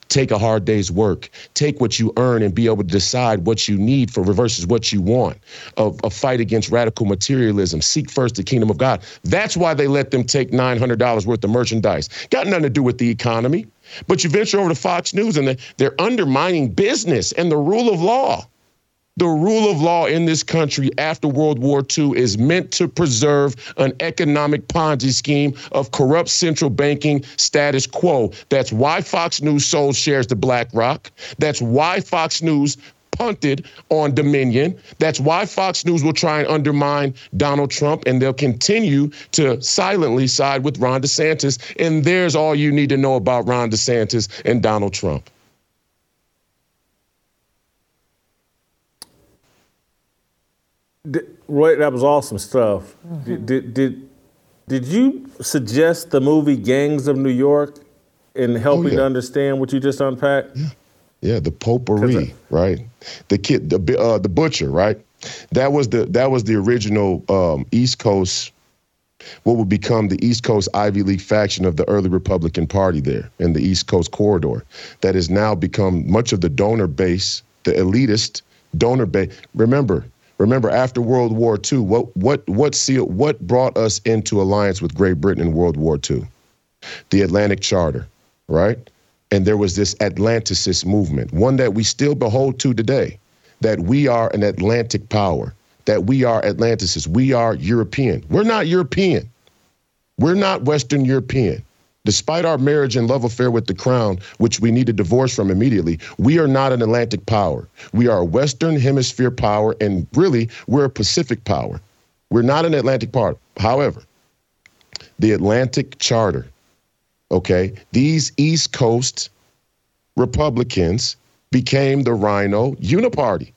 Take a hard day's work. Take what you earn and be able to decide what you need for versus what you want. A, a fight against radical materialism. Seek first the kingdom of God. That's why they let them take $900 worth of merchandise. Got nothing to do with the economy. But you venture over to Fox News and they're undermining business and the rule of law. The rule of law in this country after World War II is meant to preserve an economic Ponzi scheme of corrupt central banking status quo. That's why Fox News sold shares to BlackRock. That's why Fox News punted on Dominion. That's why Fox News will try and undermine Donald Trump, and they'll continue to silently side with Ron DeSantis. And there's all you need to know about Ron DeSantis and Donald Trump.
Did, Roy, that was awesome stuff. Mm-hmm. Did, did, did did you suggest the movie Gangs of New York in helping oh, yeah. to understand what you just unpacked?
Yeah, yeah, the potpourri, right? The kid, the uh, the butcher, right? That was the that was the original um, East Coast, what would become the East Coast Ivy League faction of the early Republican Party there in the East Coast corridor. That has now become much of the donor base, the elitist donor base. Remember, Remember, after World War II, what what what what brought us into alliance with Great Britain in World War II? the Atlantic Charter, right? And there was this Atlanticist movement, one that we still behold to today, that we are an Atlantic power, that we are Atlanticists, we are European. We're not European. We're not Western European. Despite our marriage and love affair with the crown, which we need to divorce from immediately, we are not an Atlantic power. We are a Western Hemisphere power, and really, we're a Pacific power. We're not an Atlantic power. However, the Atlantic Charter, okay, these East Coast Republicans became the Rhino Uniparty.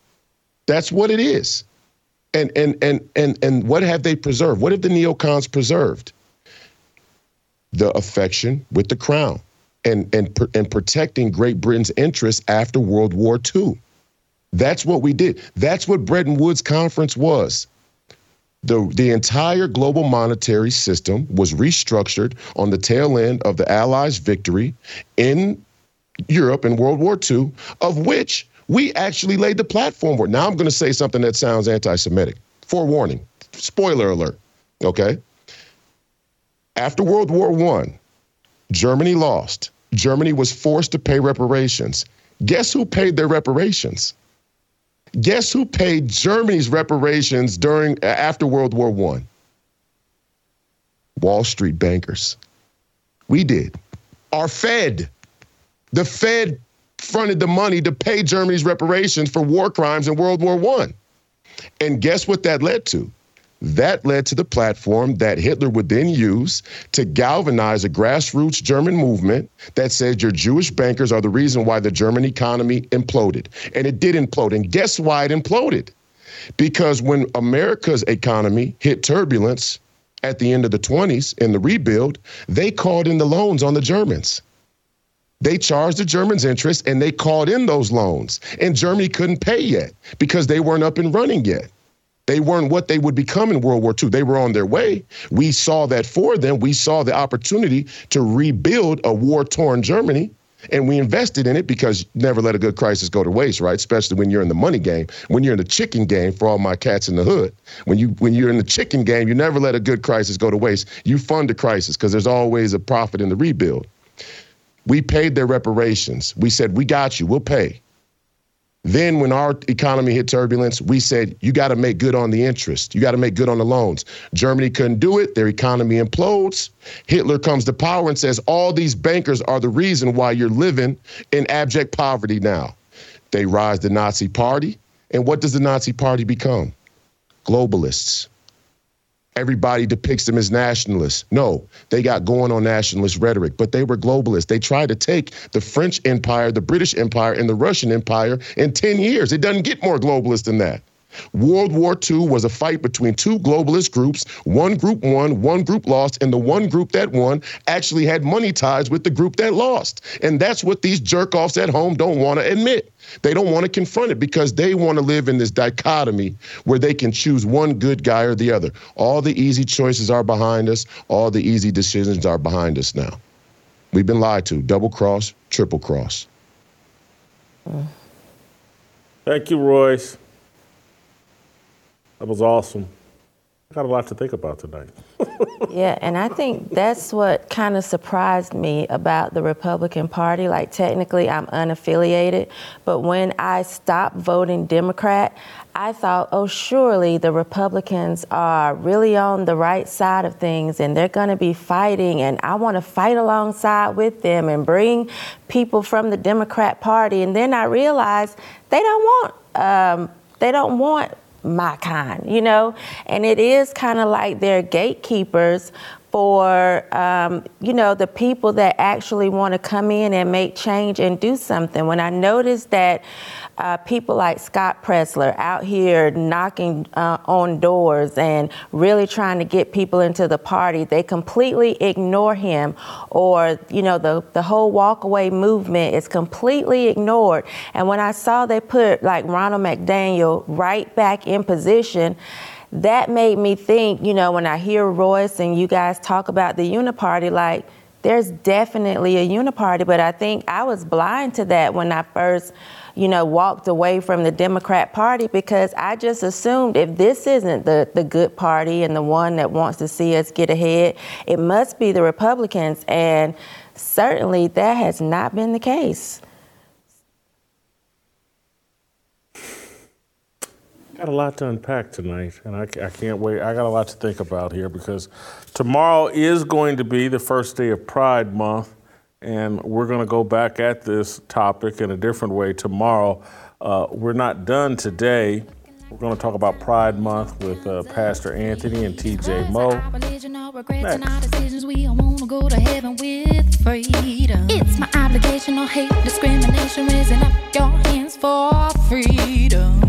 That's what it is. And and and and and what have they preserved? What have the neocons preserved? The affection with the crown and and and protecting Great Britain's interests after World War II. That's what we did. That's what Bretton Woods Conference was. The, the entire global monetary system was restructured on the tail end of the Allies' victory in Europe in World War II, of which we actually laid the platform for. Now I'm going to say something that sounds anti Semitic. Forewarning, spoiler alert, okay? After World War I, Germany lost. Germany was forced to pay reparations. Guess who paid their reparations? Guess who paid Germany's reparations during after World War I? Wall Street bankers. We did. Our Fed. The Fed fronted the money to pay Germany's reparations for war crimes in World War I. And guess what that led to? That led to the platform that Hitler would then use to galvanize a grassroots German movement that said your Jewish bankers are the reason why the German economy imploded. And it did implode. And guess why it imploded? Because when America's economy hit turbulence at the end of the 20s in the rebuild, they called in the loans on the Germans. They charged the Germans interest and they called in those loans. And Germany couldn't pay yet because they weren't up and running yet. They weren't what they would become in World War II. They were on their way. We saw that for them. We saw the opportunity to rebuild a war torn Germany. And we invested in it because never let a good crisis go to waste, right? Especially when you're in the money game, when you're in the chicken game for all my cats in the hood. When you when you're in the chicken game, you never let a good crisis go to waste. You fund a crisis because there's always a profit in the rebuild. We paid their reparations. We said, we got you, we'll pay. Then, when our economy hit turbulence, we said, you got to make good on the interest. You got to make good on the loans. Germany couldn't do it. Their economy implodes. Hitler comes to power and says, all these bankers are the reason why you're living in abject poverty now. They rise the Nazi Party. And what does the Nazi Party become? Globalists everybody depicts them as nationalists. No, they got going on nationalist rhetoric, but they were globalists. They tried to take the French Empire, the British Empire, and the Russian Empire in 10 years. It doesn't get more globalist than that. World War II was a fight between two globalist groups. One group won, one group lost, and the one group that won actually had money ties with the group that lost. And that's what these jerk offs at home don't want to admit. They don't want to confront it because they want to live in this dichotomy where they can choose one good guy or the other. All the easy choices are behind us, all the easy decisions are behind us now. We've been lied to double cross, triple cross.
Thank you, Royce. That was awesome. I got a lot to think about tonight. [LAUGHS]
yeah, and I think that's what kind of surprised me about the Republican Party. Like, technically, I'm unaffiliated, but when I stopped voting Democrat, I thought, oh, surely the Republicans are really on the right side of things and they're going to be fighting, and I want to fight alongside with them and bring people from the Democrat Party. And then I realized they don't want. Um, they don't want my kind, you know? And it is kind of like they're gatekeepers for um, you know the people that actually want to come in and make change and do something. When I noticed that uh, people like Scott Presler out here knocking uh, on doors and really trying to get people into the party, they completely ignore him, or you know the the whole walkaway movement is completely ignored. And when I saw they put like Ronna McDaniel right back in position that made me think, you know, when I hear Royce and you guys talk about the uniparty, like there's definitely a uniparty, but I think I was blind to that when I first, you know, walked away from the Democrat Party because I just assumed if this isn't the, the good party and the one that wants to see us get ahead, it must be the Republicans. And certainly that has not been the case.
Got a lot to unpack tonight, and I, I, can't wait. I got a lot to think about here because tomorrow is going to be the first day of Pride Month, and we're going to go back at this topic in a different way tomorrow. Uh, we're not done today. We're going to talk about Pride Month with uh, Pastor Anthony and TJ Moe.
It's my obligation, no hate, discrimination, raising up your hands for freedom.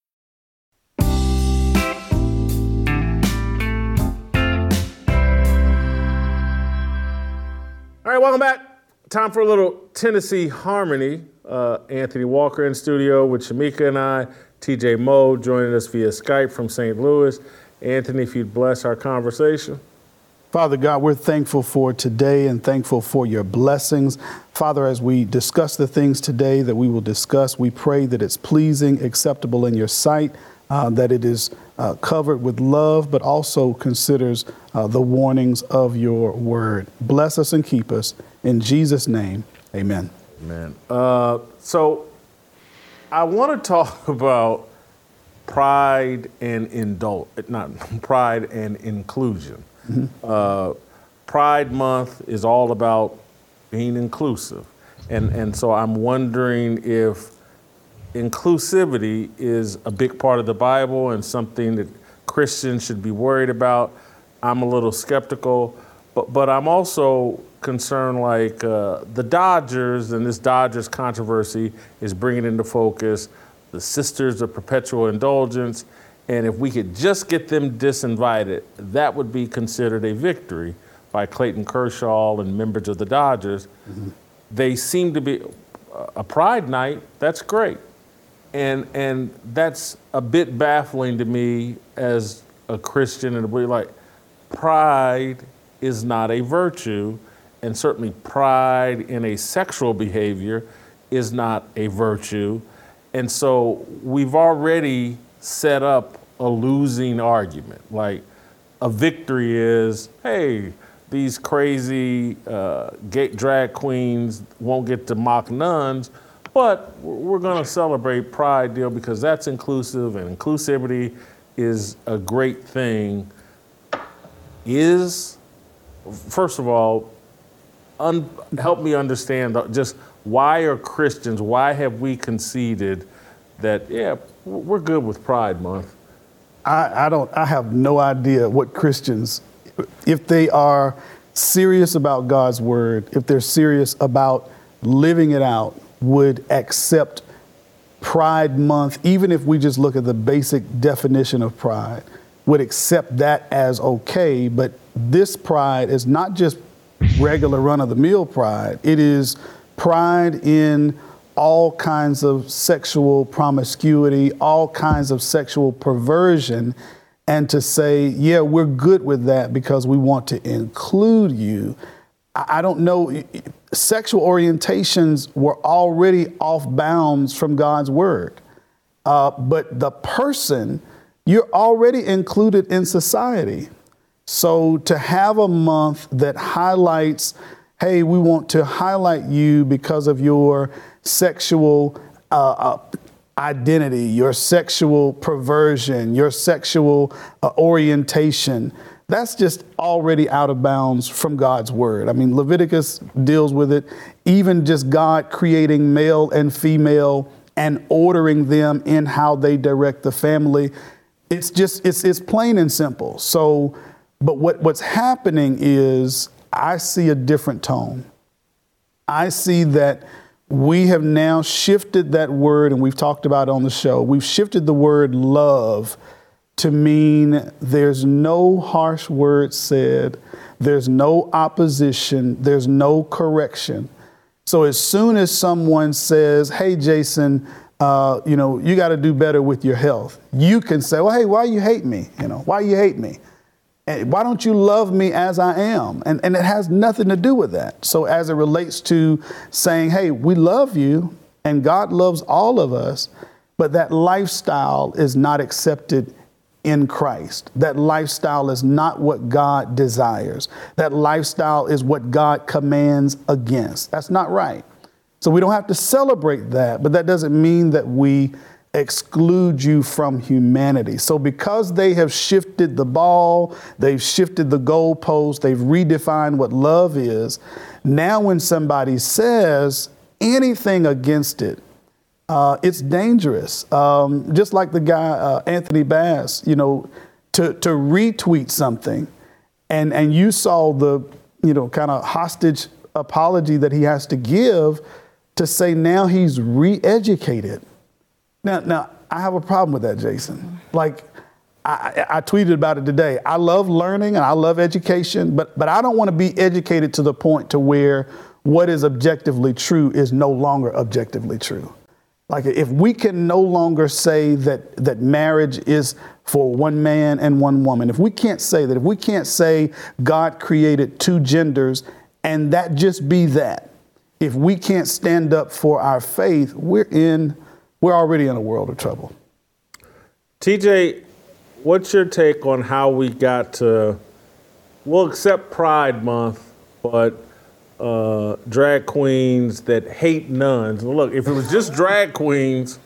All right, welcome back. Time for a little Tennessee harmony. Uh, Anthony Walker in studio with Shemeka and I. TJ Moe joining us via Skype from St. Louis. Anthony, if you'd bless our conversation.
Father God, we're thankful for today and thankful for your blessings. Father, as we discuss the things today that we will discuss, we pray that it's pleasing, acceptable in your sight, uh, that it is uh, covered with love, but also considers uh, the warnings of your word. Bless us and keep us. In Jesus' name, amen.
Amen. Uh, so I want to [LAUGHS] talk about pride and indul not [LAUGHS] pride and inclusion. Mm-hmm. Uh, pride Month is all about being inclusive. And, and so I'm wondering if inclusivity is a big part of the Bible and something that Christians should be worried about. I'm a little skeptical, but but I'm also concerned like uh, the Dodgers and this Dodgers controversy is bringing into focus the Sisters of Perpetual Indulgence, and if we could just get them disinvited, that would be considered a victory by Clayton Kershaw and members of the Dodgers. Mm-hmm. They seem to be a Pride night. That's great and and that's a bit baffling to me as a Christian and a believer. like pride is not a virtue and certainly pride in a sexual behavior is not a virtue and so we've already set up a losing argument like a victory is hey these crazy uh, drag queens won't get to mock nuns but we're going to celebrate Pride Deal because that's inclusive, and inclusivity is a great thing. Is, first of all, un- help me understand just why are Christians, why have we conceded that, yeah, we're good with Pride Month?
I, I don't, I have no idea what Christians, if they are serious about God's word, if they're serious about living it out, would accept Pride Month, even if we just look at the basic definition of pride, would accept that as okay. But this pride is not just regular run of the mill pride, it is pride in all kinds of sexual promiscuity, all kinds of sexual perversion. And to say, yeah, we're good with that because we want to include you I don't know, sexual orientations were already off bounds from God's word. Uh, but the person, you're already included in society. So to have a month that highlights, hey, we want to highlight you because of your sexual uh, uh, identity, your sexual perversion, your sexual uh, orientation that's just already out of bounds from God's word. I mean, Leviticus deals with it, even just God creating male and female and ordering them in how they direct the family. It's just, it's, it's plain and simple. So, but what, what's happening is I see a different tone. I see that we have now shifted that word, and we've talked about it on the show. We've shifted the word love to mean there's no harsh word said, there's no opposition, there's no correction. So as soon as someone says, "Hey, Jason," uh, you know, you got to do better with your health. You can say, "Well, hey, why you hate me? You know, why you hate me? And why don't you love me as I am?" And and it has nothing to do with that. So as it relates to saying, "Hey, we love you, and God loves all of us," but that lifestyle is not accepted in Christ. That lifestyle is not what God desires. That lifestyle is what God commands against. That's not right. So we don't have to celebrate that, but that doesn't mean that we exclude you from humanity. So because they have shifted the ball, they've shifted the goalpost, they've redefined what love is, now when somebody says anything against it, uh, it's dangerous. Um, just like the guy uh, Anthony Bass, you know, to to retweet something, and and you saw the you know kind of hostage apology that he has to give to say now he's re-educated. Now now I have a problem with that, Jason. Like. I, I, tweeted about it today. I love learning and I love education, but but I don't want to be educated to the point to where what is objectively true is no longer objectively true. Like if we can no longer say that that marriage is for one man and one woman, if we can't say that, if we can't say God created two genders and that just be that, if we can't stand up for our faith, we're in we're already in a world of trouble.
TJ, what's your take on how we got to we'll accept Pride Month, but uh, drag queens that hate nuns. Look, if it was just drag queens,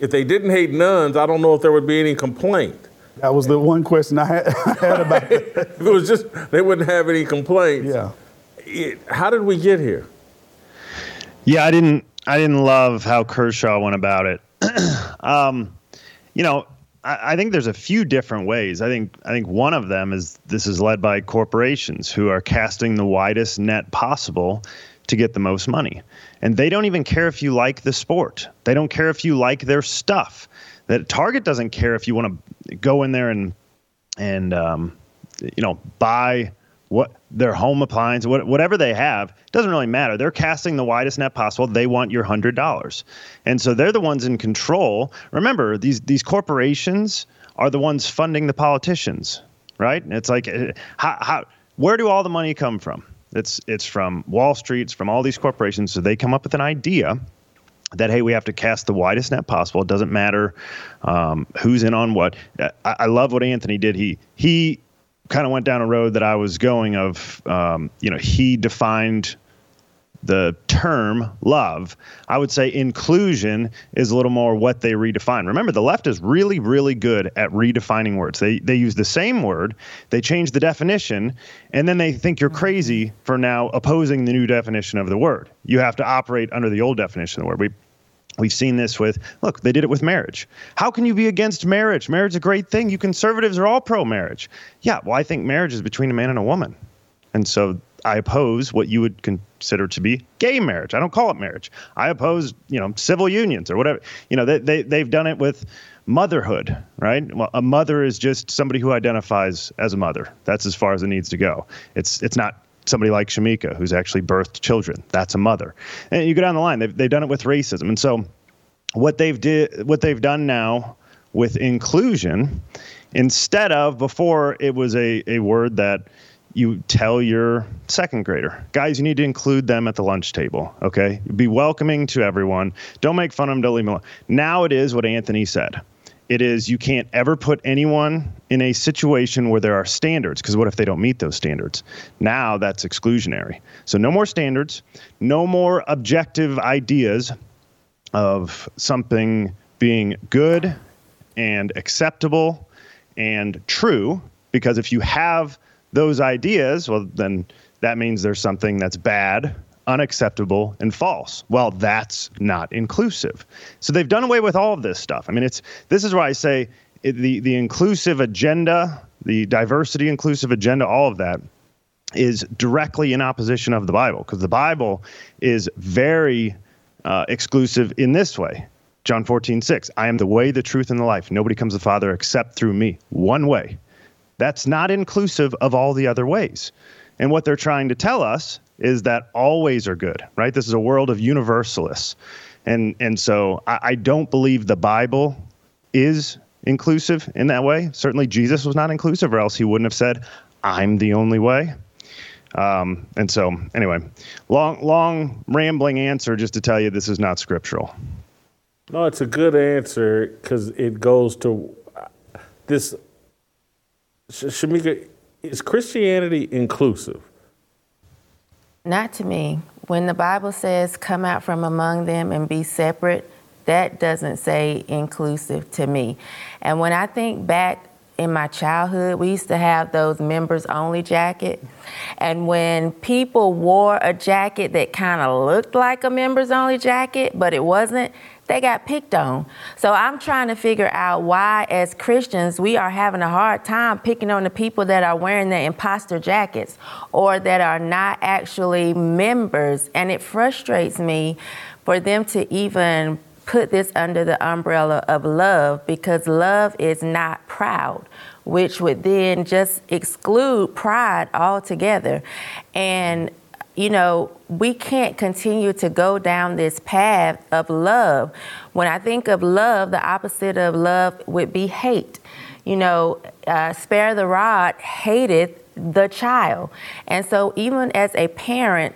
if they didn't hate nuns, I don't know if there would be any complaint.
That was the one question I had, [LAUGHS] I had about it. [LAUGHS]
if it was just, they wouldn't have any complaints.
Yeah.
It, how did we get here?
Yeah, I didn't. I didn't love how Kershaw went about it. [CLEARS THROAT] um, you know, I, think there's a few different ways. I think I think one of them is this is led by corporations who are casting the widest net possible to get the most money. And they don't even care if you like the sport. They don't care if you like their stuff. That Target doesn't care if you want to go in there and and um, you know buy what their home appliance, what, whatever they have, doesn't really matter. They're casting the widest net possible. They want your hundred dollars, and so they're the ones in control. Remember, these these corporations are the ones funding the politicians, right? It's like, uh, how, how where do all the money come from? It's it's from Wall Street, it's from all these corporations. So they come up with an idea that hey, we have to cast the widest net possible. It doesn't matter um, who's in on what. I, I, love what Anthony did. He he kind of went down a road that I was going of, um, you know, he defined the term love. I would say inclusion is a little more what they redefine. Remember, the left is really, really good at redefining words. They they use the same word, they change the definition, and then they think you're crazy for now opposing the new definition of the word. You have to operate under the old definition of the word. We We've seen this with, look, they did it with marriage. How can you be against marriage? Marriage is a great thing. You conservatives are all pro marriage. Yeah, well, I think marriage is between a man and a woman. And so I oppose what you would consider to be gay marriage. I don't call it marriage. I oppose, you know, civil unions or whatever. You know, they, they, they've done it with motherhood, right? Well, a mother is just somebody who identifies as a mother. That's as far as it needs to go. It's, it's not somebody like Shemeka, who's actually birthed children. That's a mother. And you go down the line. They've, they've done it with racism. And so what they've did, what they've done now with inclusion, instead of before it was a, a word that you tell your second grader, guys, you need to include them at the lunch table. Okay. Be welcoming to everyone. Don't make fun of them. Don't leave them alone. Now it is what Anthony said it is you can't ever put anyone in a situation where there are standards because what if they don't meet those standards? Now that's exclusionary. So no more standards no more objective ideas of something being good and acceptable and true because if you have those ideas well then that means there's something that's bad unacceptable and false. Well, that's not inclusive. So they've done away with all of this stuff. I mean, it's this is why I say it, the the inclusive agenda, the diversity inclusive agenda, all of that is directly in opposition of the Bible because the Bible is very uh, exclusive in this way. John 14, 6. I am the way, the truth, and the life. Nobody comes to the Father except through me. One way. That's not inclusive of all the other ways. And what they're trying to tell us is that always are good, right? This is a world of universalists. And, and so I, I don't believe the Bible is inclusive in that way. Certainly, Jesus was not inclusive, or else he wouldn't have said, I'm the only way. Um, and so, anyway, long, long, rambling answer just to tell you this is not scriptural.
No, it's a good answer because it goes to this. Shemeka, is Christianity inclusive?
Not to me. When the Bible says, come out from among them and be separate, that doesn't say inclusive to me. And when I think back in my childhood, we used to have those members only jacket. And when people wore a jacket that kind of looked like a members only jacket, but it wasn't, they got picked on. So I'm trying to figure out why, as Christians, we are having a hard time picking on the people that are wearing the imposter jackets or that are not actually members. And it frustrates me for them to even put this under the umbrella of love because love is not proud, which would then just exclude pride altogether. And you know, we can't continue to go down this path of love. When I think of love, the opposite of love would be hate. You know, uh, spare the rod hated the child. And so, even as a parent,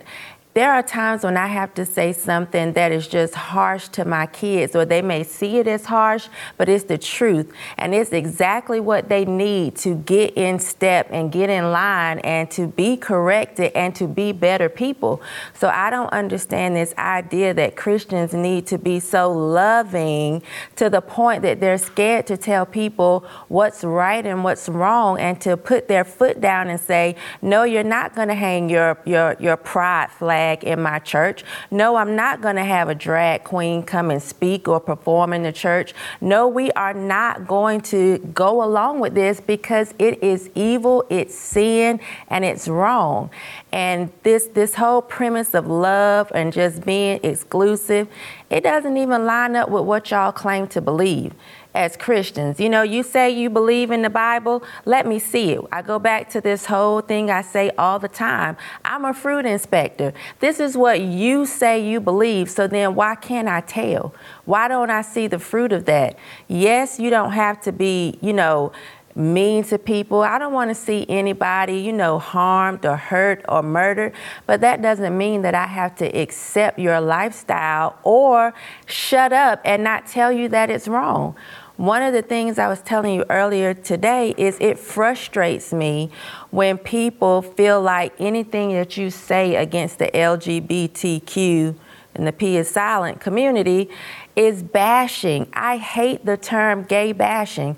there are times when I have to say something that is just harsh to my kids, or they may see it as harsh, but it's the truth. And it's exactly what they need to get in step and get in line and to be corrected and to be better people. So I don't understand this idea that Christians need to be so loving to the point that they're scared to tell people what's right and what's wrong and to put their foot down and say, no, you're not going to hang your, your, your pride flag in my church. No, I'm not going to have a drag queen come and speak or perform in the church. No, we are not going to go along with this because it is evil, it's sin, and it's wrong. And this this whole premise of love and just being exclusive, it doesn't even line up with what y'all claim to believe as Christians. You know, you say you believe in the Bible, let me see it. I go back to this whole thing I say all the time I'm a fruit inspector. This is what you say you believe, so then why can't I tell? Why don't I see the fruit of that? Yes, you don't have to be, you know, mean to people. I don't want to see anybody, you know, harmed or hurt or murdered, but that doesn't mean that I have to accept your lifestyle or shut up and not tell you that it's wrong. One of the things I was telling you earlier today is it frustrates me when people feel like anything that you say against the LGBTQ and the P is silent community is bashing. I hate the term gay bashing.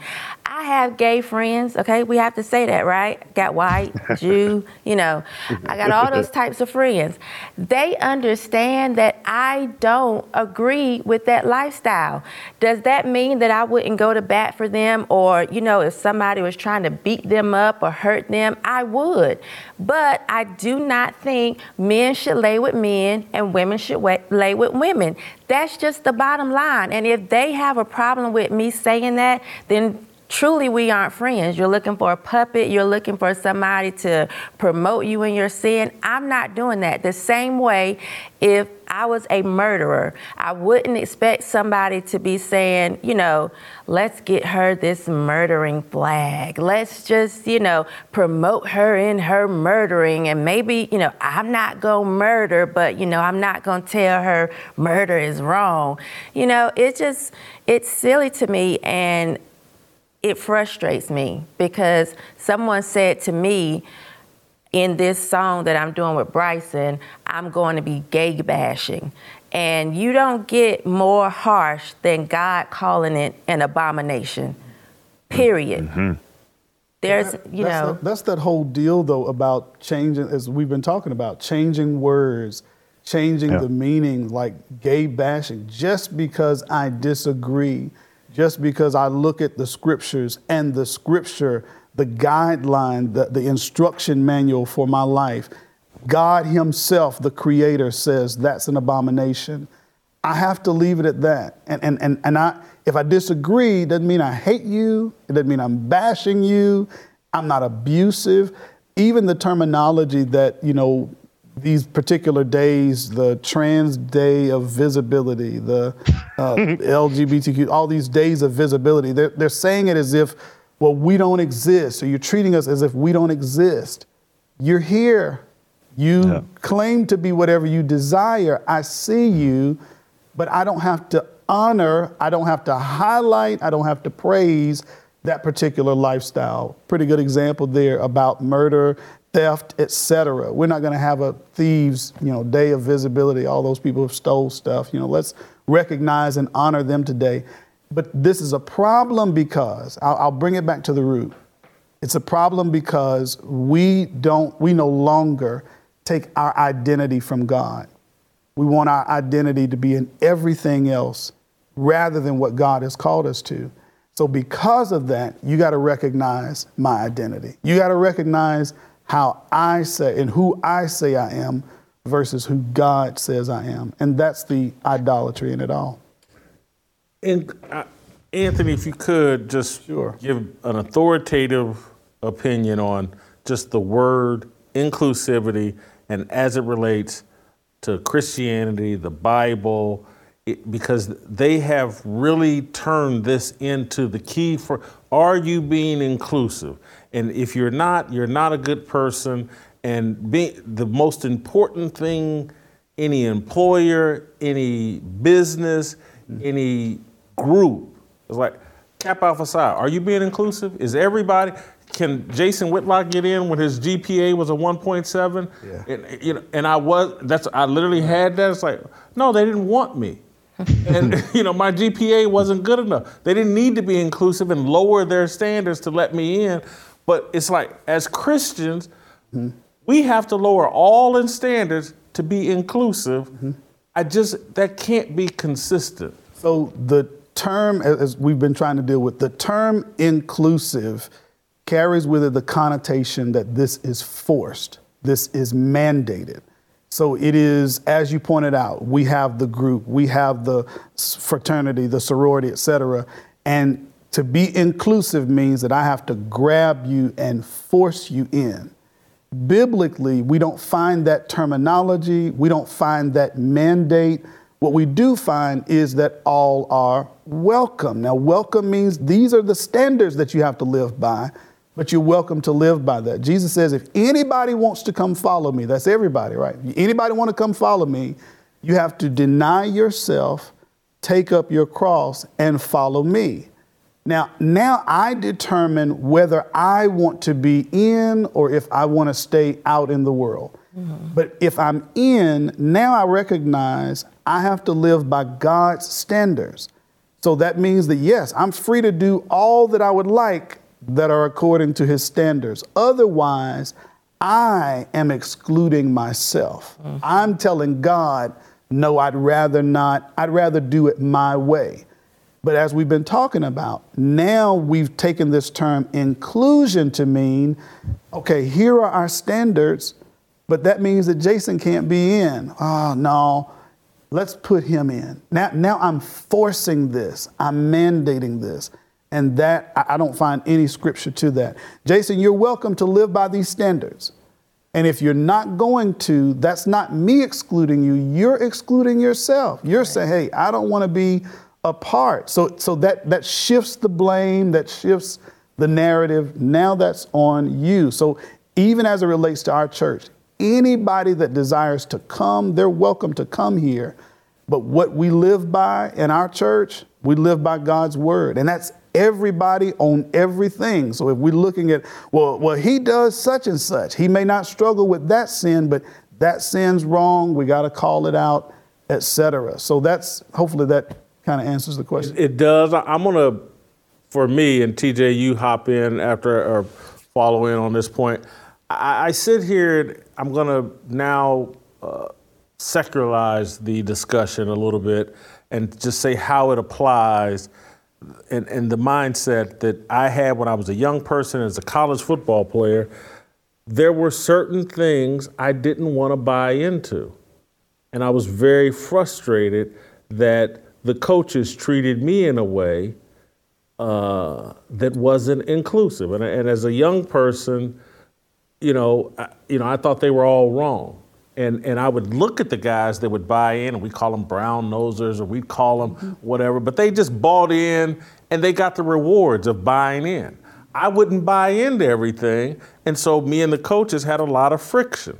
I have gay friends, okay? We have to say that, right? Got white, [LAUGHS] Jew, you know, I got all those [LAUGHS] types of friends. They understand that I don't agree with that lifestyle. Does that mean that I wouldn't go to bat for them or, you know, if somebody was trying to beat them up or hurt them, I would. But I do not think men should lay with men and women should lay with women. That's just the bottom line. And if they have a problem with me saying that, then truly we aren't friends. You're looking for a puppet, you're looking for somebody to promote you in your sin. I'm not doing that. The same way, if I was a murderer, I wouldn't expect somebody to be saying, you know, let's get her this murdering flag. Let's just, you know, promote her in her murdering. And maybe, you know, I'm not going to murder, but, you know, I'm not going to tell her murder is wrong. You know, it just, it's silly to me. And it frustrates me because someone said to me in this song that I'm doing with Bryson, I'm going to be gay bashing. And you don't get more harsh than God calling it an abomination. Period. Mm-hmm. There's, you
that's
know.
The, that's that whole deal, though, about changing, as we've been talking about, changing words, changing yeah. the meaning, like gay bashing, just because I disagree just because I look at the scriptures and the scripture, the guideline, the, the instruction manual for my life, God Himself, the Creator, says that's an abomination. I have to leave it at that. And, and, and, and I, if I disagree, doesn't mean I hate you. It doesn't mean I'm bashing you. I'm not abusive. Even the terminology that, you know, these particular days, the trans day of visibility, the uh, [LAUGHS] LGBTQ, all these days of visibility, they're, they're saying it as if, well, we don't exist, or you're treating us as if we don't exist. You're here. You yeah. claim to be whatever you desire. I see you, but I don't have to honor, I don't have to highlight, I don't have to praise that particular lifestyle. Pretty good example there about murder, theft, etc. We're not going to have a thieves, you know, day of visibility. All those people have stole stuff. You know, let's recognize and honor them today. But this is a problem because I'll, I'll bring it back to the root. It's a problem because we don't, we no longer take our identity from God. We want our identity to be in everything else rather than what God has called us to. So, because of that, you got to recognize my identity. You got to recognize how I say and who I say I am versus who God says I am. And that's the idolatry in it all.
And uh, Anthony, if you could just sure. give an authoritative opinion on just the word inclusivity and as it relates to Christianity, the Bible, it, because they have really turned this into the key for are you being inclusive? And if you're not, you're not a good person. And being, the most important thing any employer, any business, any group is like Kappa Alpha Psi. Are you being inclusive? Is everybody? Can Jason Whitlock get in when his GPA was a 1.7? Yeah. And, you know, and I was. That's I literally had that. It's like no, they didn't want me and [LAUGHS] you know my GPA wasn't good enough. They didn't need to be inclusive and lower their standards to let me in. But it's like as Christians, mm-hmm. we have to lower all in standards to be inclusive. Mm-hmm. I just that can't be consistent.
So the term, as we've been trying to deal with, the term inclusive carries with it the connotation that this is forced, this is mandated. So it is, as you pointed out, we have the group, we have the fraternity, the sorority, et cetera. And to be inclusive means that I have to grab you and force you in. Biblically, we don't find that terminology, we don't find that mandate. What we do find is that all are welcome. Now, welcome means these are the standards that you have to live by but you're welcome to live by that. Jesus says, if anybody wants to come follow me, that's everybody, right? Anybody want to come follow me, you have to deny yourself, take up your cross, and follow me. Now, now I determine whether I want to be in or if I want to stay out in the world. Mm-hmm. But if I'm in, now I recognize I have to live by God's standards. So that means that yes, I'm free to do all that I would like that are according to his standards. Otherwise, I am excluding myself. Mm-hmm. I'm telling God, no, I'd rather not, I'd rather do it my way. But as we've been talking about, now we've taken this term inclusion to mean, okay, here are our standards, but that means that Jason can't be in. Oh, no, let's put him in. Now, now I'm forcing this, I'm mandating this. And that, I don't find any scripture to that. Jason, you're welcome to live by these standards. And if you're not going to, that's not me excluding you, you're excluding yourself. You're right. saying, hey, I don't want to be a part. So, so that, that shifts the blame, that shifts the narrative. Now that's on you. So even as it relates to our church, anybody that desires to come, they're welcome to come here. But what we live by in our church, we live by God's word. And that's everybody on everything. So if we're looking at, well, well, he does such and such, he may not struggle with that sin, but that sin's wrong. We got to call it out, etc. So that's hopefully that kind of answers the question.
It does. I'm gonna, for me and TJ, you hop in after or follow in on this point. I, I sit here. And I'm gonna now. Uh, secularize the discussion a little bit and just say how it applies and, and the mindset that I had when I was a young person as a college football player, there were certain things I didn't want to buy into. And I was very frustrated that the coaches treated me in a way uh, that wasn't inclusive. And, and as a young person, you know, I, you know, I thought they were all wrong. And, and I would look at the guys that would buy in, and we call them brown nosers, or we'd call them whatever, but they just bought in and they got the rewards of buying in. I wouldn't buy into everything, and so me and the coaches had a lot of friction.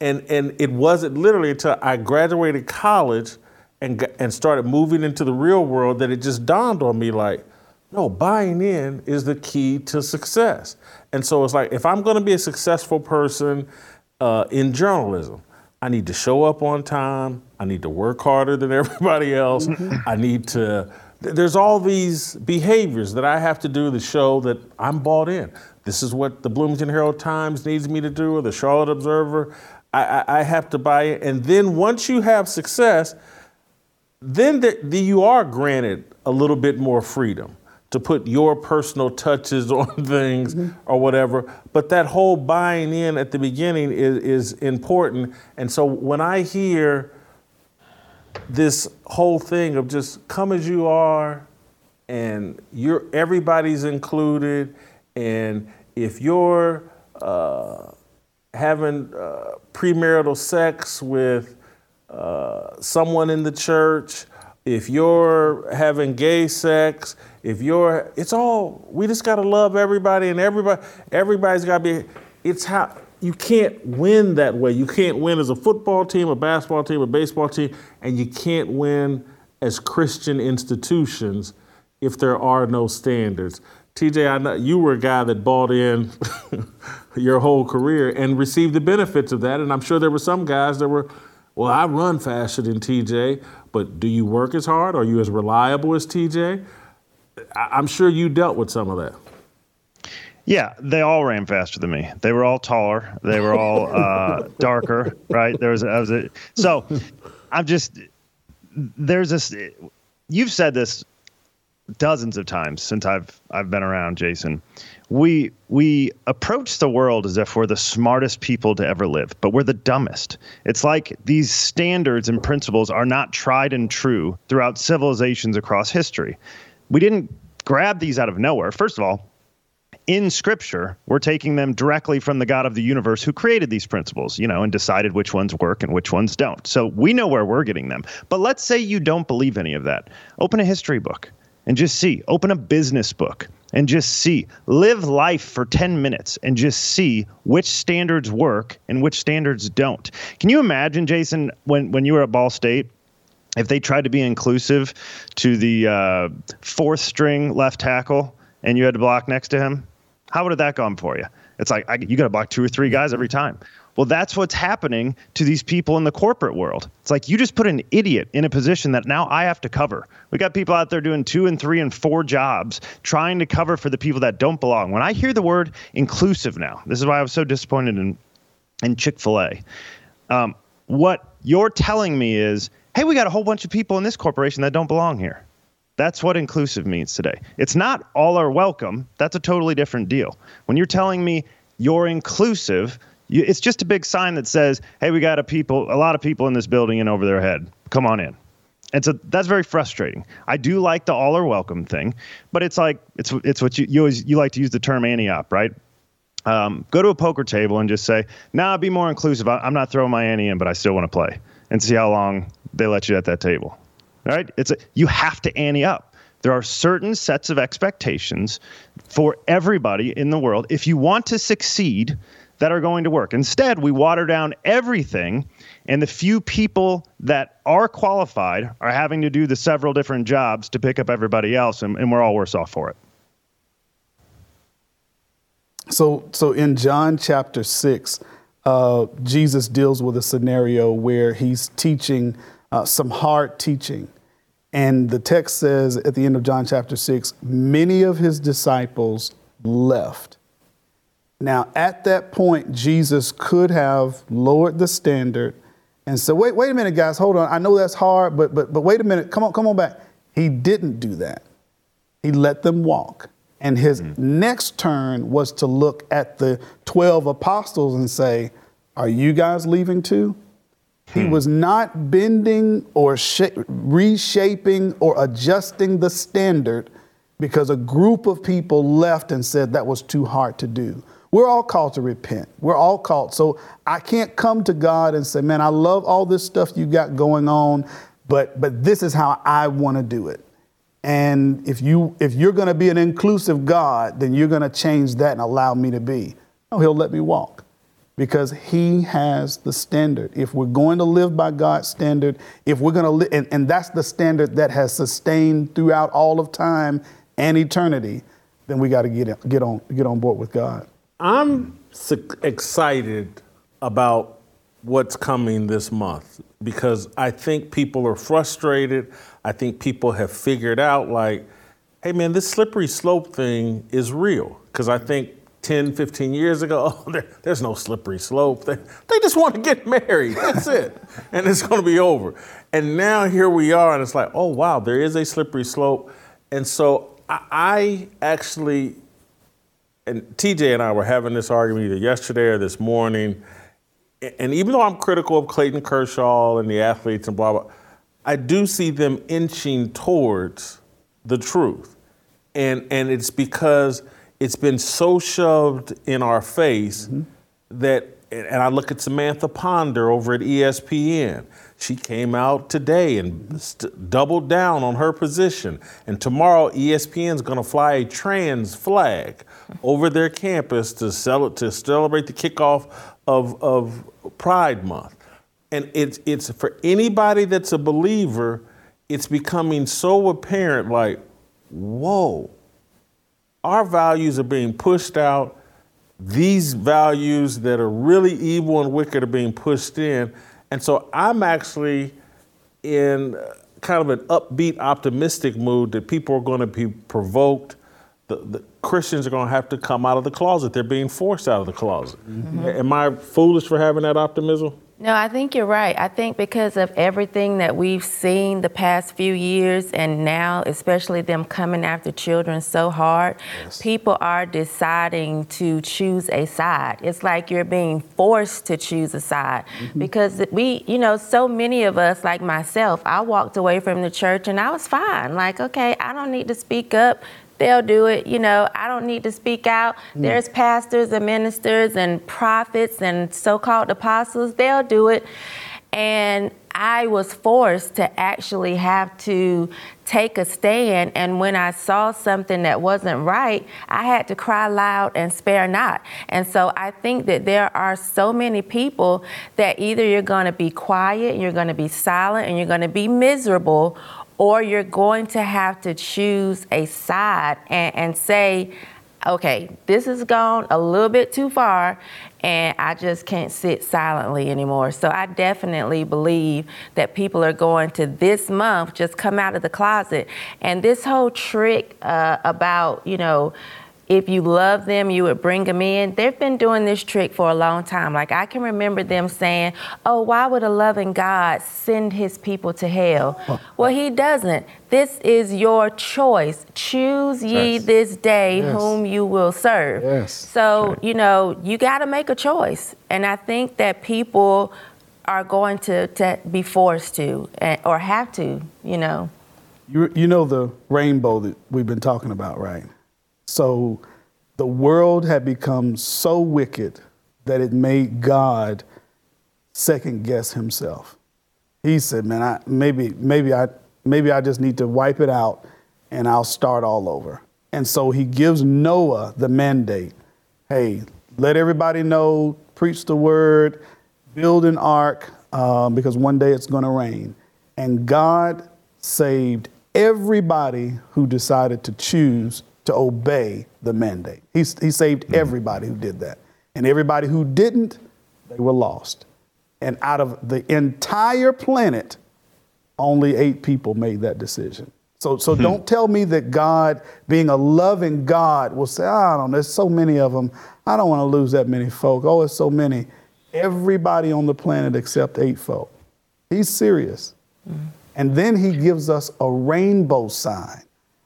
And, and it wasn't literally until I graduated college and, and started moving into the real world that it just dawned on me like, no, buying in is the key to success. And so it's like, if I'm going to be a successful person uh, in journalism, I need to show up on time. I need to work harder than [LAUGHS] everybody else. I need to, there's all these behaviors that I have to do to show that I'm bought in. This is what the Bloomington Herald Times needs me to do, or the Charlotte Observer. I, I, I have to buy it. And then once you have success, then the, the, you are granted a little bit more freedom to put your personal touches [LAUGHS] on things mm-hmm. or whatever. But that whole buying in at the beginning is, is important. And so when I hear this whole thing of just come as you are and you're everybody's included and if you're uh, having uh, premarital sex with uh, someone in the church if you're having gay sex, if you're, it's all, we just got to love everybody and everybody, everybody's got to be, it's how, you can't win that way. You can't win as a football team, a basketball team, a baseball team, and you can't win as Christian institutions if there are no standards. TJ, I know you were a guy that bought in [LAUGHS] your whole career and received the benefits of that, and I'm sure there were some guys that were, well, I run faster than TJ, but do you work as hard? Are you as reliable as TJ? I'm sure you dealt with some of that.
Yeah, they all ran faster than me. They were all taller. They were all [LAUGHS] uh, darker, right? There was, was a, so I'm just there's this. You've said this dozens of times since I've I've been around, Jason we we approach the world as if we're the smartest people to ever live, but we're the dumbest. It's like these standards and principles are not tried and true throughout civilizations across history. We didn't grab these out of nowhere. First of all, in scripture, we're taking them directly from the God of the universe who created these principles, you know, and decided which ones work and which ones don't. So we know where we're getting them. But let's say you don't believe any of that. Open a history book and just see. Open a business book and just see. Live life for 10 minutes and just see which standards work and which standards don't. Can you imagine, Jason, when, when you were at Ball State, if they tried to be inclusive to the uh, fourth string left tackle and you had to block next to him? How would have that gone for you? It's like I, you got to block two or three guys every time. Well, that's what's happening to these people in the corporate world. It's like you just put an idiot in a position that now I have to cover. We got people out there doing two and three and four jobs trying to cover for the people that don't belong. When I hear the word inclusive now, this is why I was so disappointed in, in Chick fil A. Um, what you're telling me is, hey, we got a whole bunch of people in this corporation that don't belong here. That's what inclusive means today. It's not all are welcome. That's a totally different deal. When you're telling me you're inclusive, you, it's just a big sign that says, "Hey, we got a people, a lot of people in this building and over their head. Come on in." And so that's very frustrating. I do like the all are welcome thing, but it's like it's it's what you you always you like to use the term ante-up, right? Um, go to a poker table and just say, "Nah, be more inclusive. I, I'm not throwing my ante in, but I still want to play," and see how long they let you at that table. Right? It's a, you have to ante up. There are certain sets of expectations for everybody in the world. If you want to succeed, that are going to work. Instead, we water down everything, and the few people that are qualified are having to do the several different jobs to pick up everybody else, and, and we're all worse off for it.
So, so in John chapter six, uh, Jesus deals with a scenario where he's teaching uh, some hard teaching. And the text says at the end of John chapter 6, many of his disciples left. Now, at that point, Jesus could have lowered the standard and said, wait, wait a minute, guys, hold on. I know that's hard, but but but wait a minute, come on, come on back. He didn't do that. He let them walk. And his mm-hmm. next turn was to look at the 12 apostles and say, Are you guys leaving too? He was not bending or sha- reshaping or adjusting the standard because a group of people left and said that was too hard to do. We're all called to repent. We're all called. So I can't come to God and say, "Man, I love all this stuff you got going on, but but this is how I want to do it." And if you if you're going to be an inclusive God, then you're going to change that and allow me to be. No, he'll let me walk because he has the standard. If we're going to live by God's standard, if we're going to live, and, and that's the standard that has sustained throughout all of time and eternity, then we got to get get on get on board with God.
I'm excited about what's coming this month because I think people are frustrated. I think people have figured out, like, hey man, this slippery slope thing is real. Because I think 10, 15 years ago, [LAUGHS] oh, there, there's no slippery slope. They, they just want to get [LAUGHS] married. That's it. and it's going to be over. And now here we are, and it's like, oh wow, there is a slippery slope. And so I, I actually and TJ and I were having this argument either yesterday or this morning. And even though I'm critical of Clayton Kershaw and the athletes and blah, blah, I do see them inching towards the truth. And, and it's because it's been so shoved in our face mm-hmm. that, and I look at Samantha Ponder over at ESPN. She came out today and st- doubled down on her position. And tomorrow, E ESPN is going to fly a trans flag over their campus to, cel- to celebrate the kickoff of, of Pride Month. And it's, it's for anybody that's a believer, it's becoming so apparent like, whoa, our values are being pushed out. These values that are really evil and wicked are being pushed in. And so I'm actually in kind of an upbeat, optimistic mood that people are going to be provoked. The, the Christians are going to have to come out of the closet. They're being forced out of the closet. Mm-hmm. Am I foolish for having that optimism?
No, I think you're right. I think because of everything that we've seen the past few years, and now, especially them coming after children so hard, people are deciding to choose a side. It's like you're being forced to choose a side mm-hmm. because we, you know, so many of us, like myself, I walked away from the church and I was fine. Like, okay, I don't need to speak up. They'll do it. You know, I don't need to speak out. Hmm. There's pastors and ministers and prophets and so called apostles. They'll do it. And I was forced to actually have to take a stand. And when I saw something that wasn't right, I had to cry loud and spare not. And so I think that there are so many people that either you're going to be quiet, you're going to be silent, and you're going to be miserable, or you're going to have to choose a side and, and say, okay, this has gone a little bit too far, and I just can't sit silently anymore. So I definitely believe that people are going to this month just come out of the closet. And this whole trick uh, about, you know, if you love them, you would bring them in. They've been doing this trick for a long time. Like I can remember them saying, "Oh, why would a loving God send his people to hell?" [LAUGHS] well, he doesn't. This is your choice. Choose ye
Yes.
this day
Yes.
whom you will serve.
Yes.
So, you know, you got to make a choice. And I think that people are going to, to be forced to eh, or have to, you know.
You, you know the rainbow that we've been talking about, right? So the world had become so wicked that it made God second guess himself. He said, "Man, I, maybe, maybe I, maybe I just need to wipe it out, and I'll start all over." And so he gives Noah the mandate: "Hey, let everybody know, preach the word, build an ark, um, because one day it's going to rain." And God saved everybody who decided to choose to obey the mandate. He, he saved mm-hmm. everybody who did that. And everybody who didn't, they were lost. And out of the entire planet, only eight people made that decision. So, so hmm. don't tell me that God, being a loving God, will say, ah, I don't know, there's so many of them. I don't want to lose that many folk. Oh, it's so many. Everybody on the planet except eight folk. He's serious. Mm. And then he gives us a rainbow sign,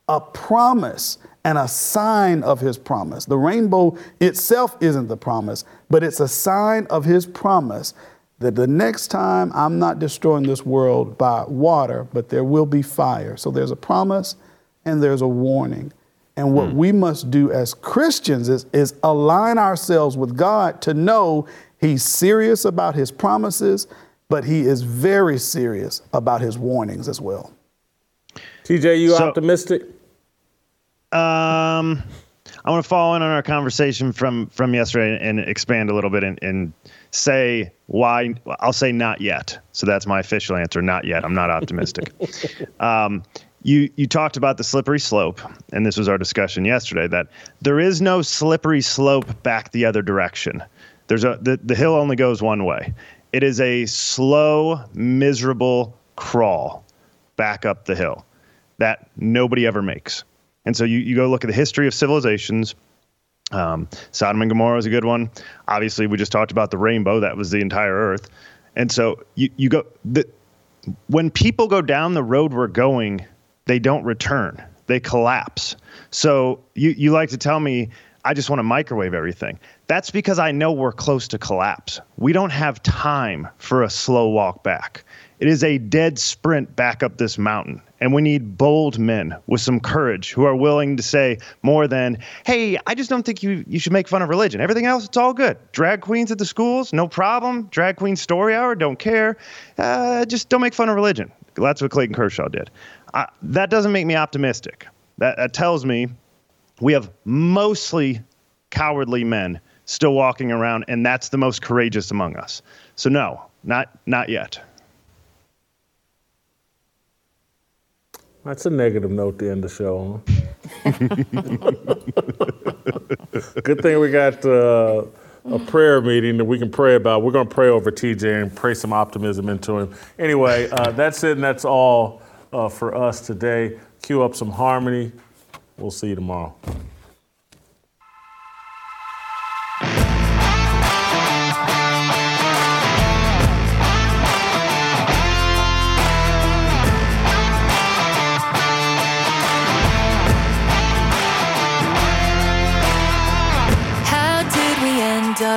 a promise, and a sign of his promise. The rainbow itself isn't the promise, but it's a sign of his promise that the next time I'm not destroying this world by water, but there will be fire. So there's a promise and there's a warning. And what hmm. we must do as Christians is, is align ourselves with God to know He's serious about His promises, but He is very serious about His warnings as well.
TJ, you
So-
optimistic?
Um, I want to follow in on our conversation from from yesterday and expand a little bit and, and say why. I'll say not yet. So that's my official answer. Not yet. I'm not optimistic. [LAUGHS] um, you you talked about the slippery slope, and this was our discussion yesterday. That there is no slippery slope back the other direction. There's a the, the hill only goes one way. It is a slow, miserable crawl back up the hill that nobody ever makes. And so you, you go look at the history of civilizations. Um, Sodom and Gomorrah is a good one. Obviously, we just talked about the rainbow. That was the entire earth. And so you, you go, the, when people go down the road we're going, they don't return. They collapse. So you, you like to tell me, I just want to microwave everything. That's because I know we're close to collapse. We don't have time for a slow walk back. It is a dead sprint back up this mountain. And we need bold men with some courage who are willing to say more than, hey, I just don't think you, you should make fun of religion. Everything else, it's all good. Drag queens at the schools, no problem. Drag queen story hour, don't care. Uh, just don't make fun of religion. That's what Clayton Kershaw did. Uh, that doesn't make me optimistic. That, that tells me we have mostly cowardly men still walking around, and that's the most courageous among us. So, no, not, not yet.
That's a negative note to end the show on. [LAUGHS] Good thing we got uh, a prayer meeting that we can pray about. We're going to pray over TJ and pray some optimism into him. Anyway, uh, that's it, and that's all uh, for us today. Cue up some harmony. We'll see you tomorrow.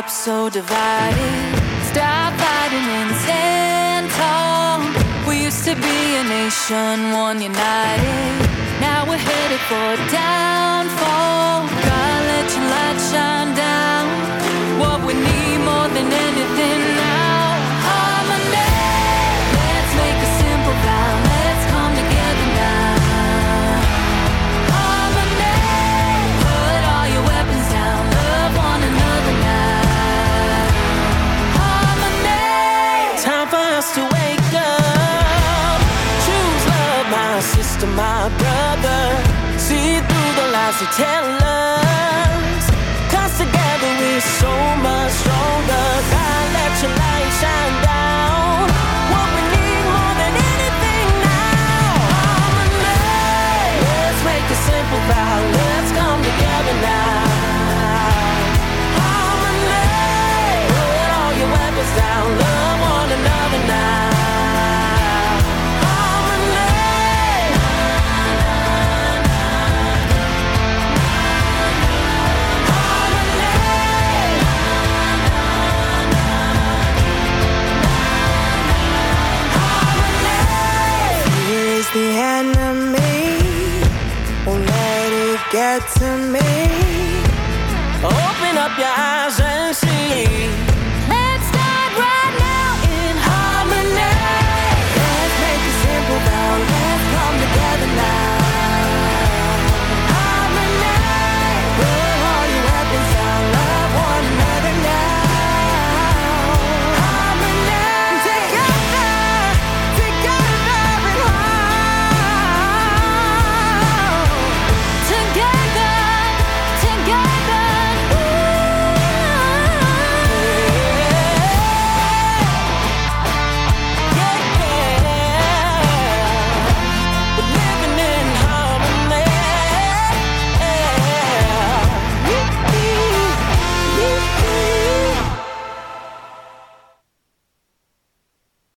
Up so divided? Stop fighting and stand tall. We used to be a nation, one united. Now we're headed for downfall. God, let your light shine down. What we need more than anything
lies they tell us. Cause together we're so much stronger. God, let your light shine to me. Open up your eyes and see.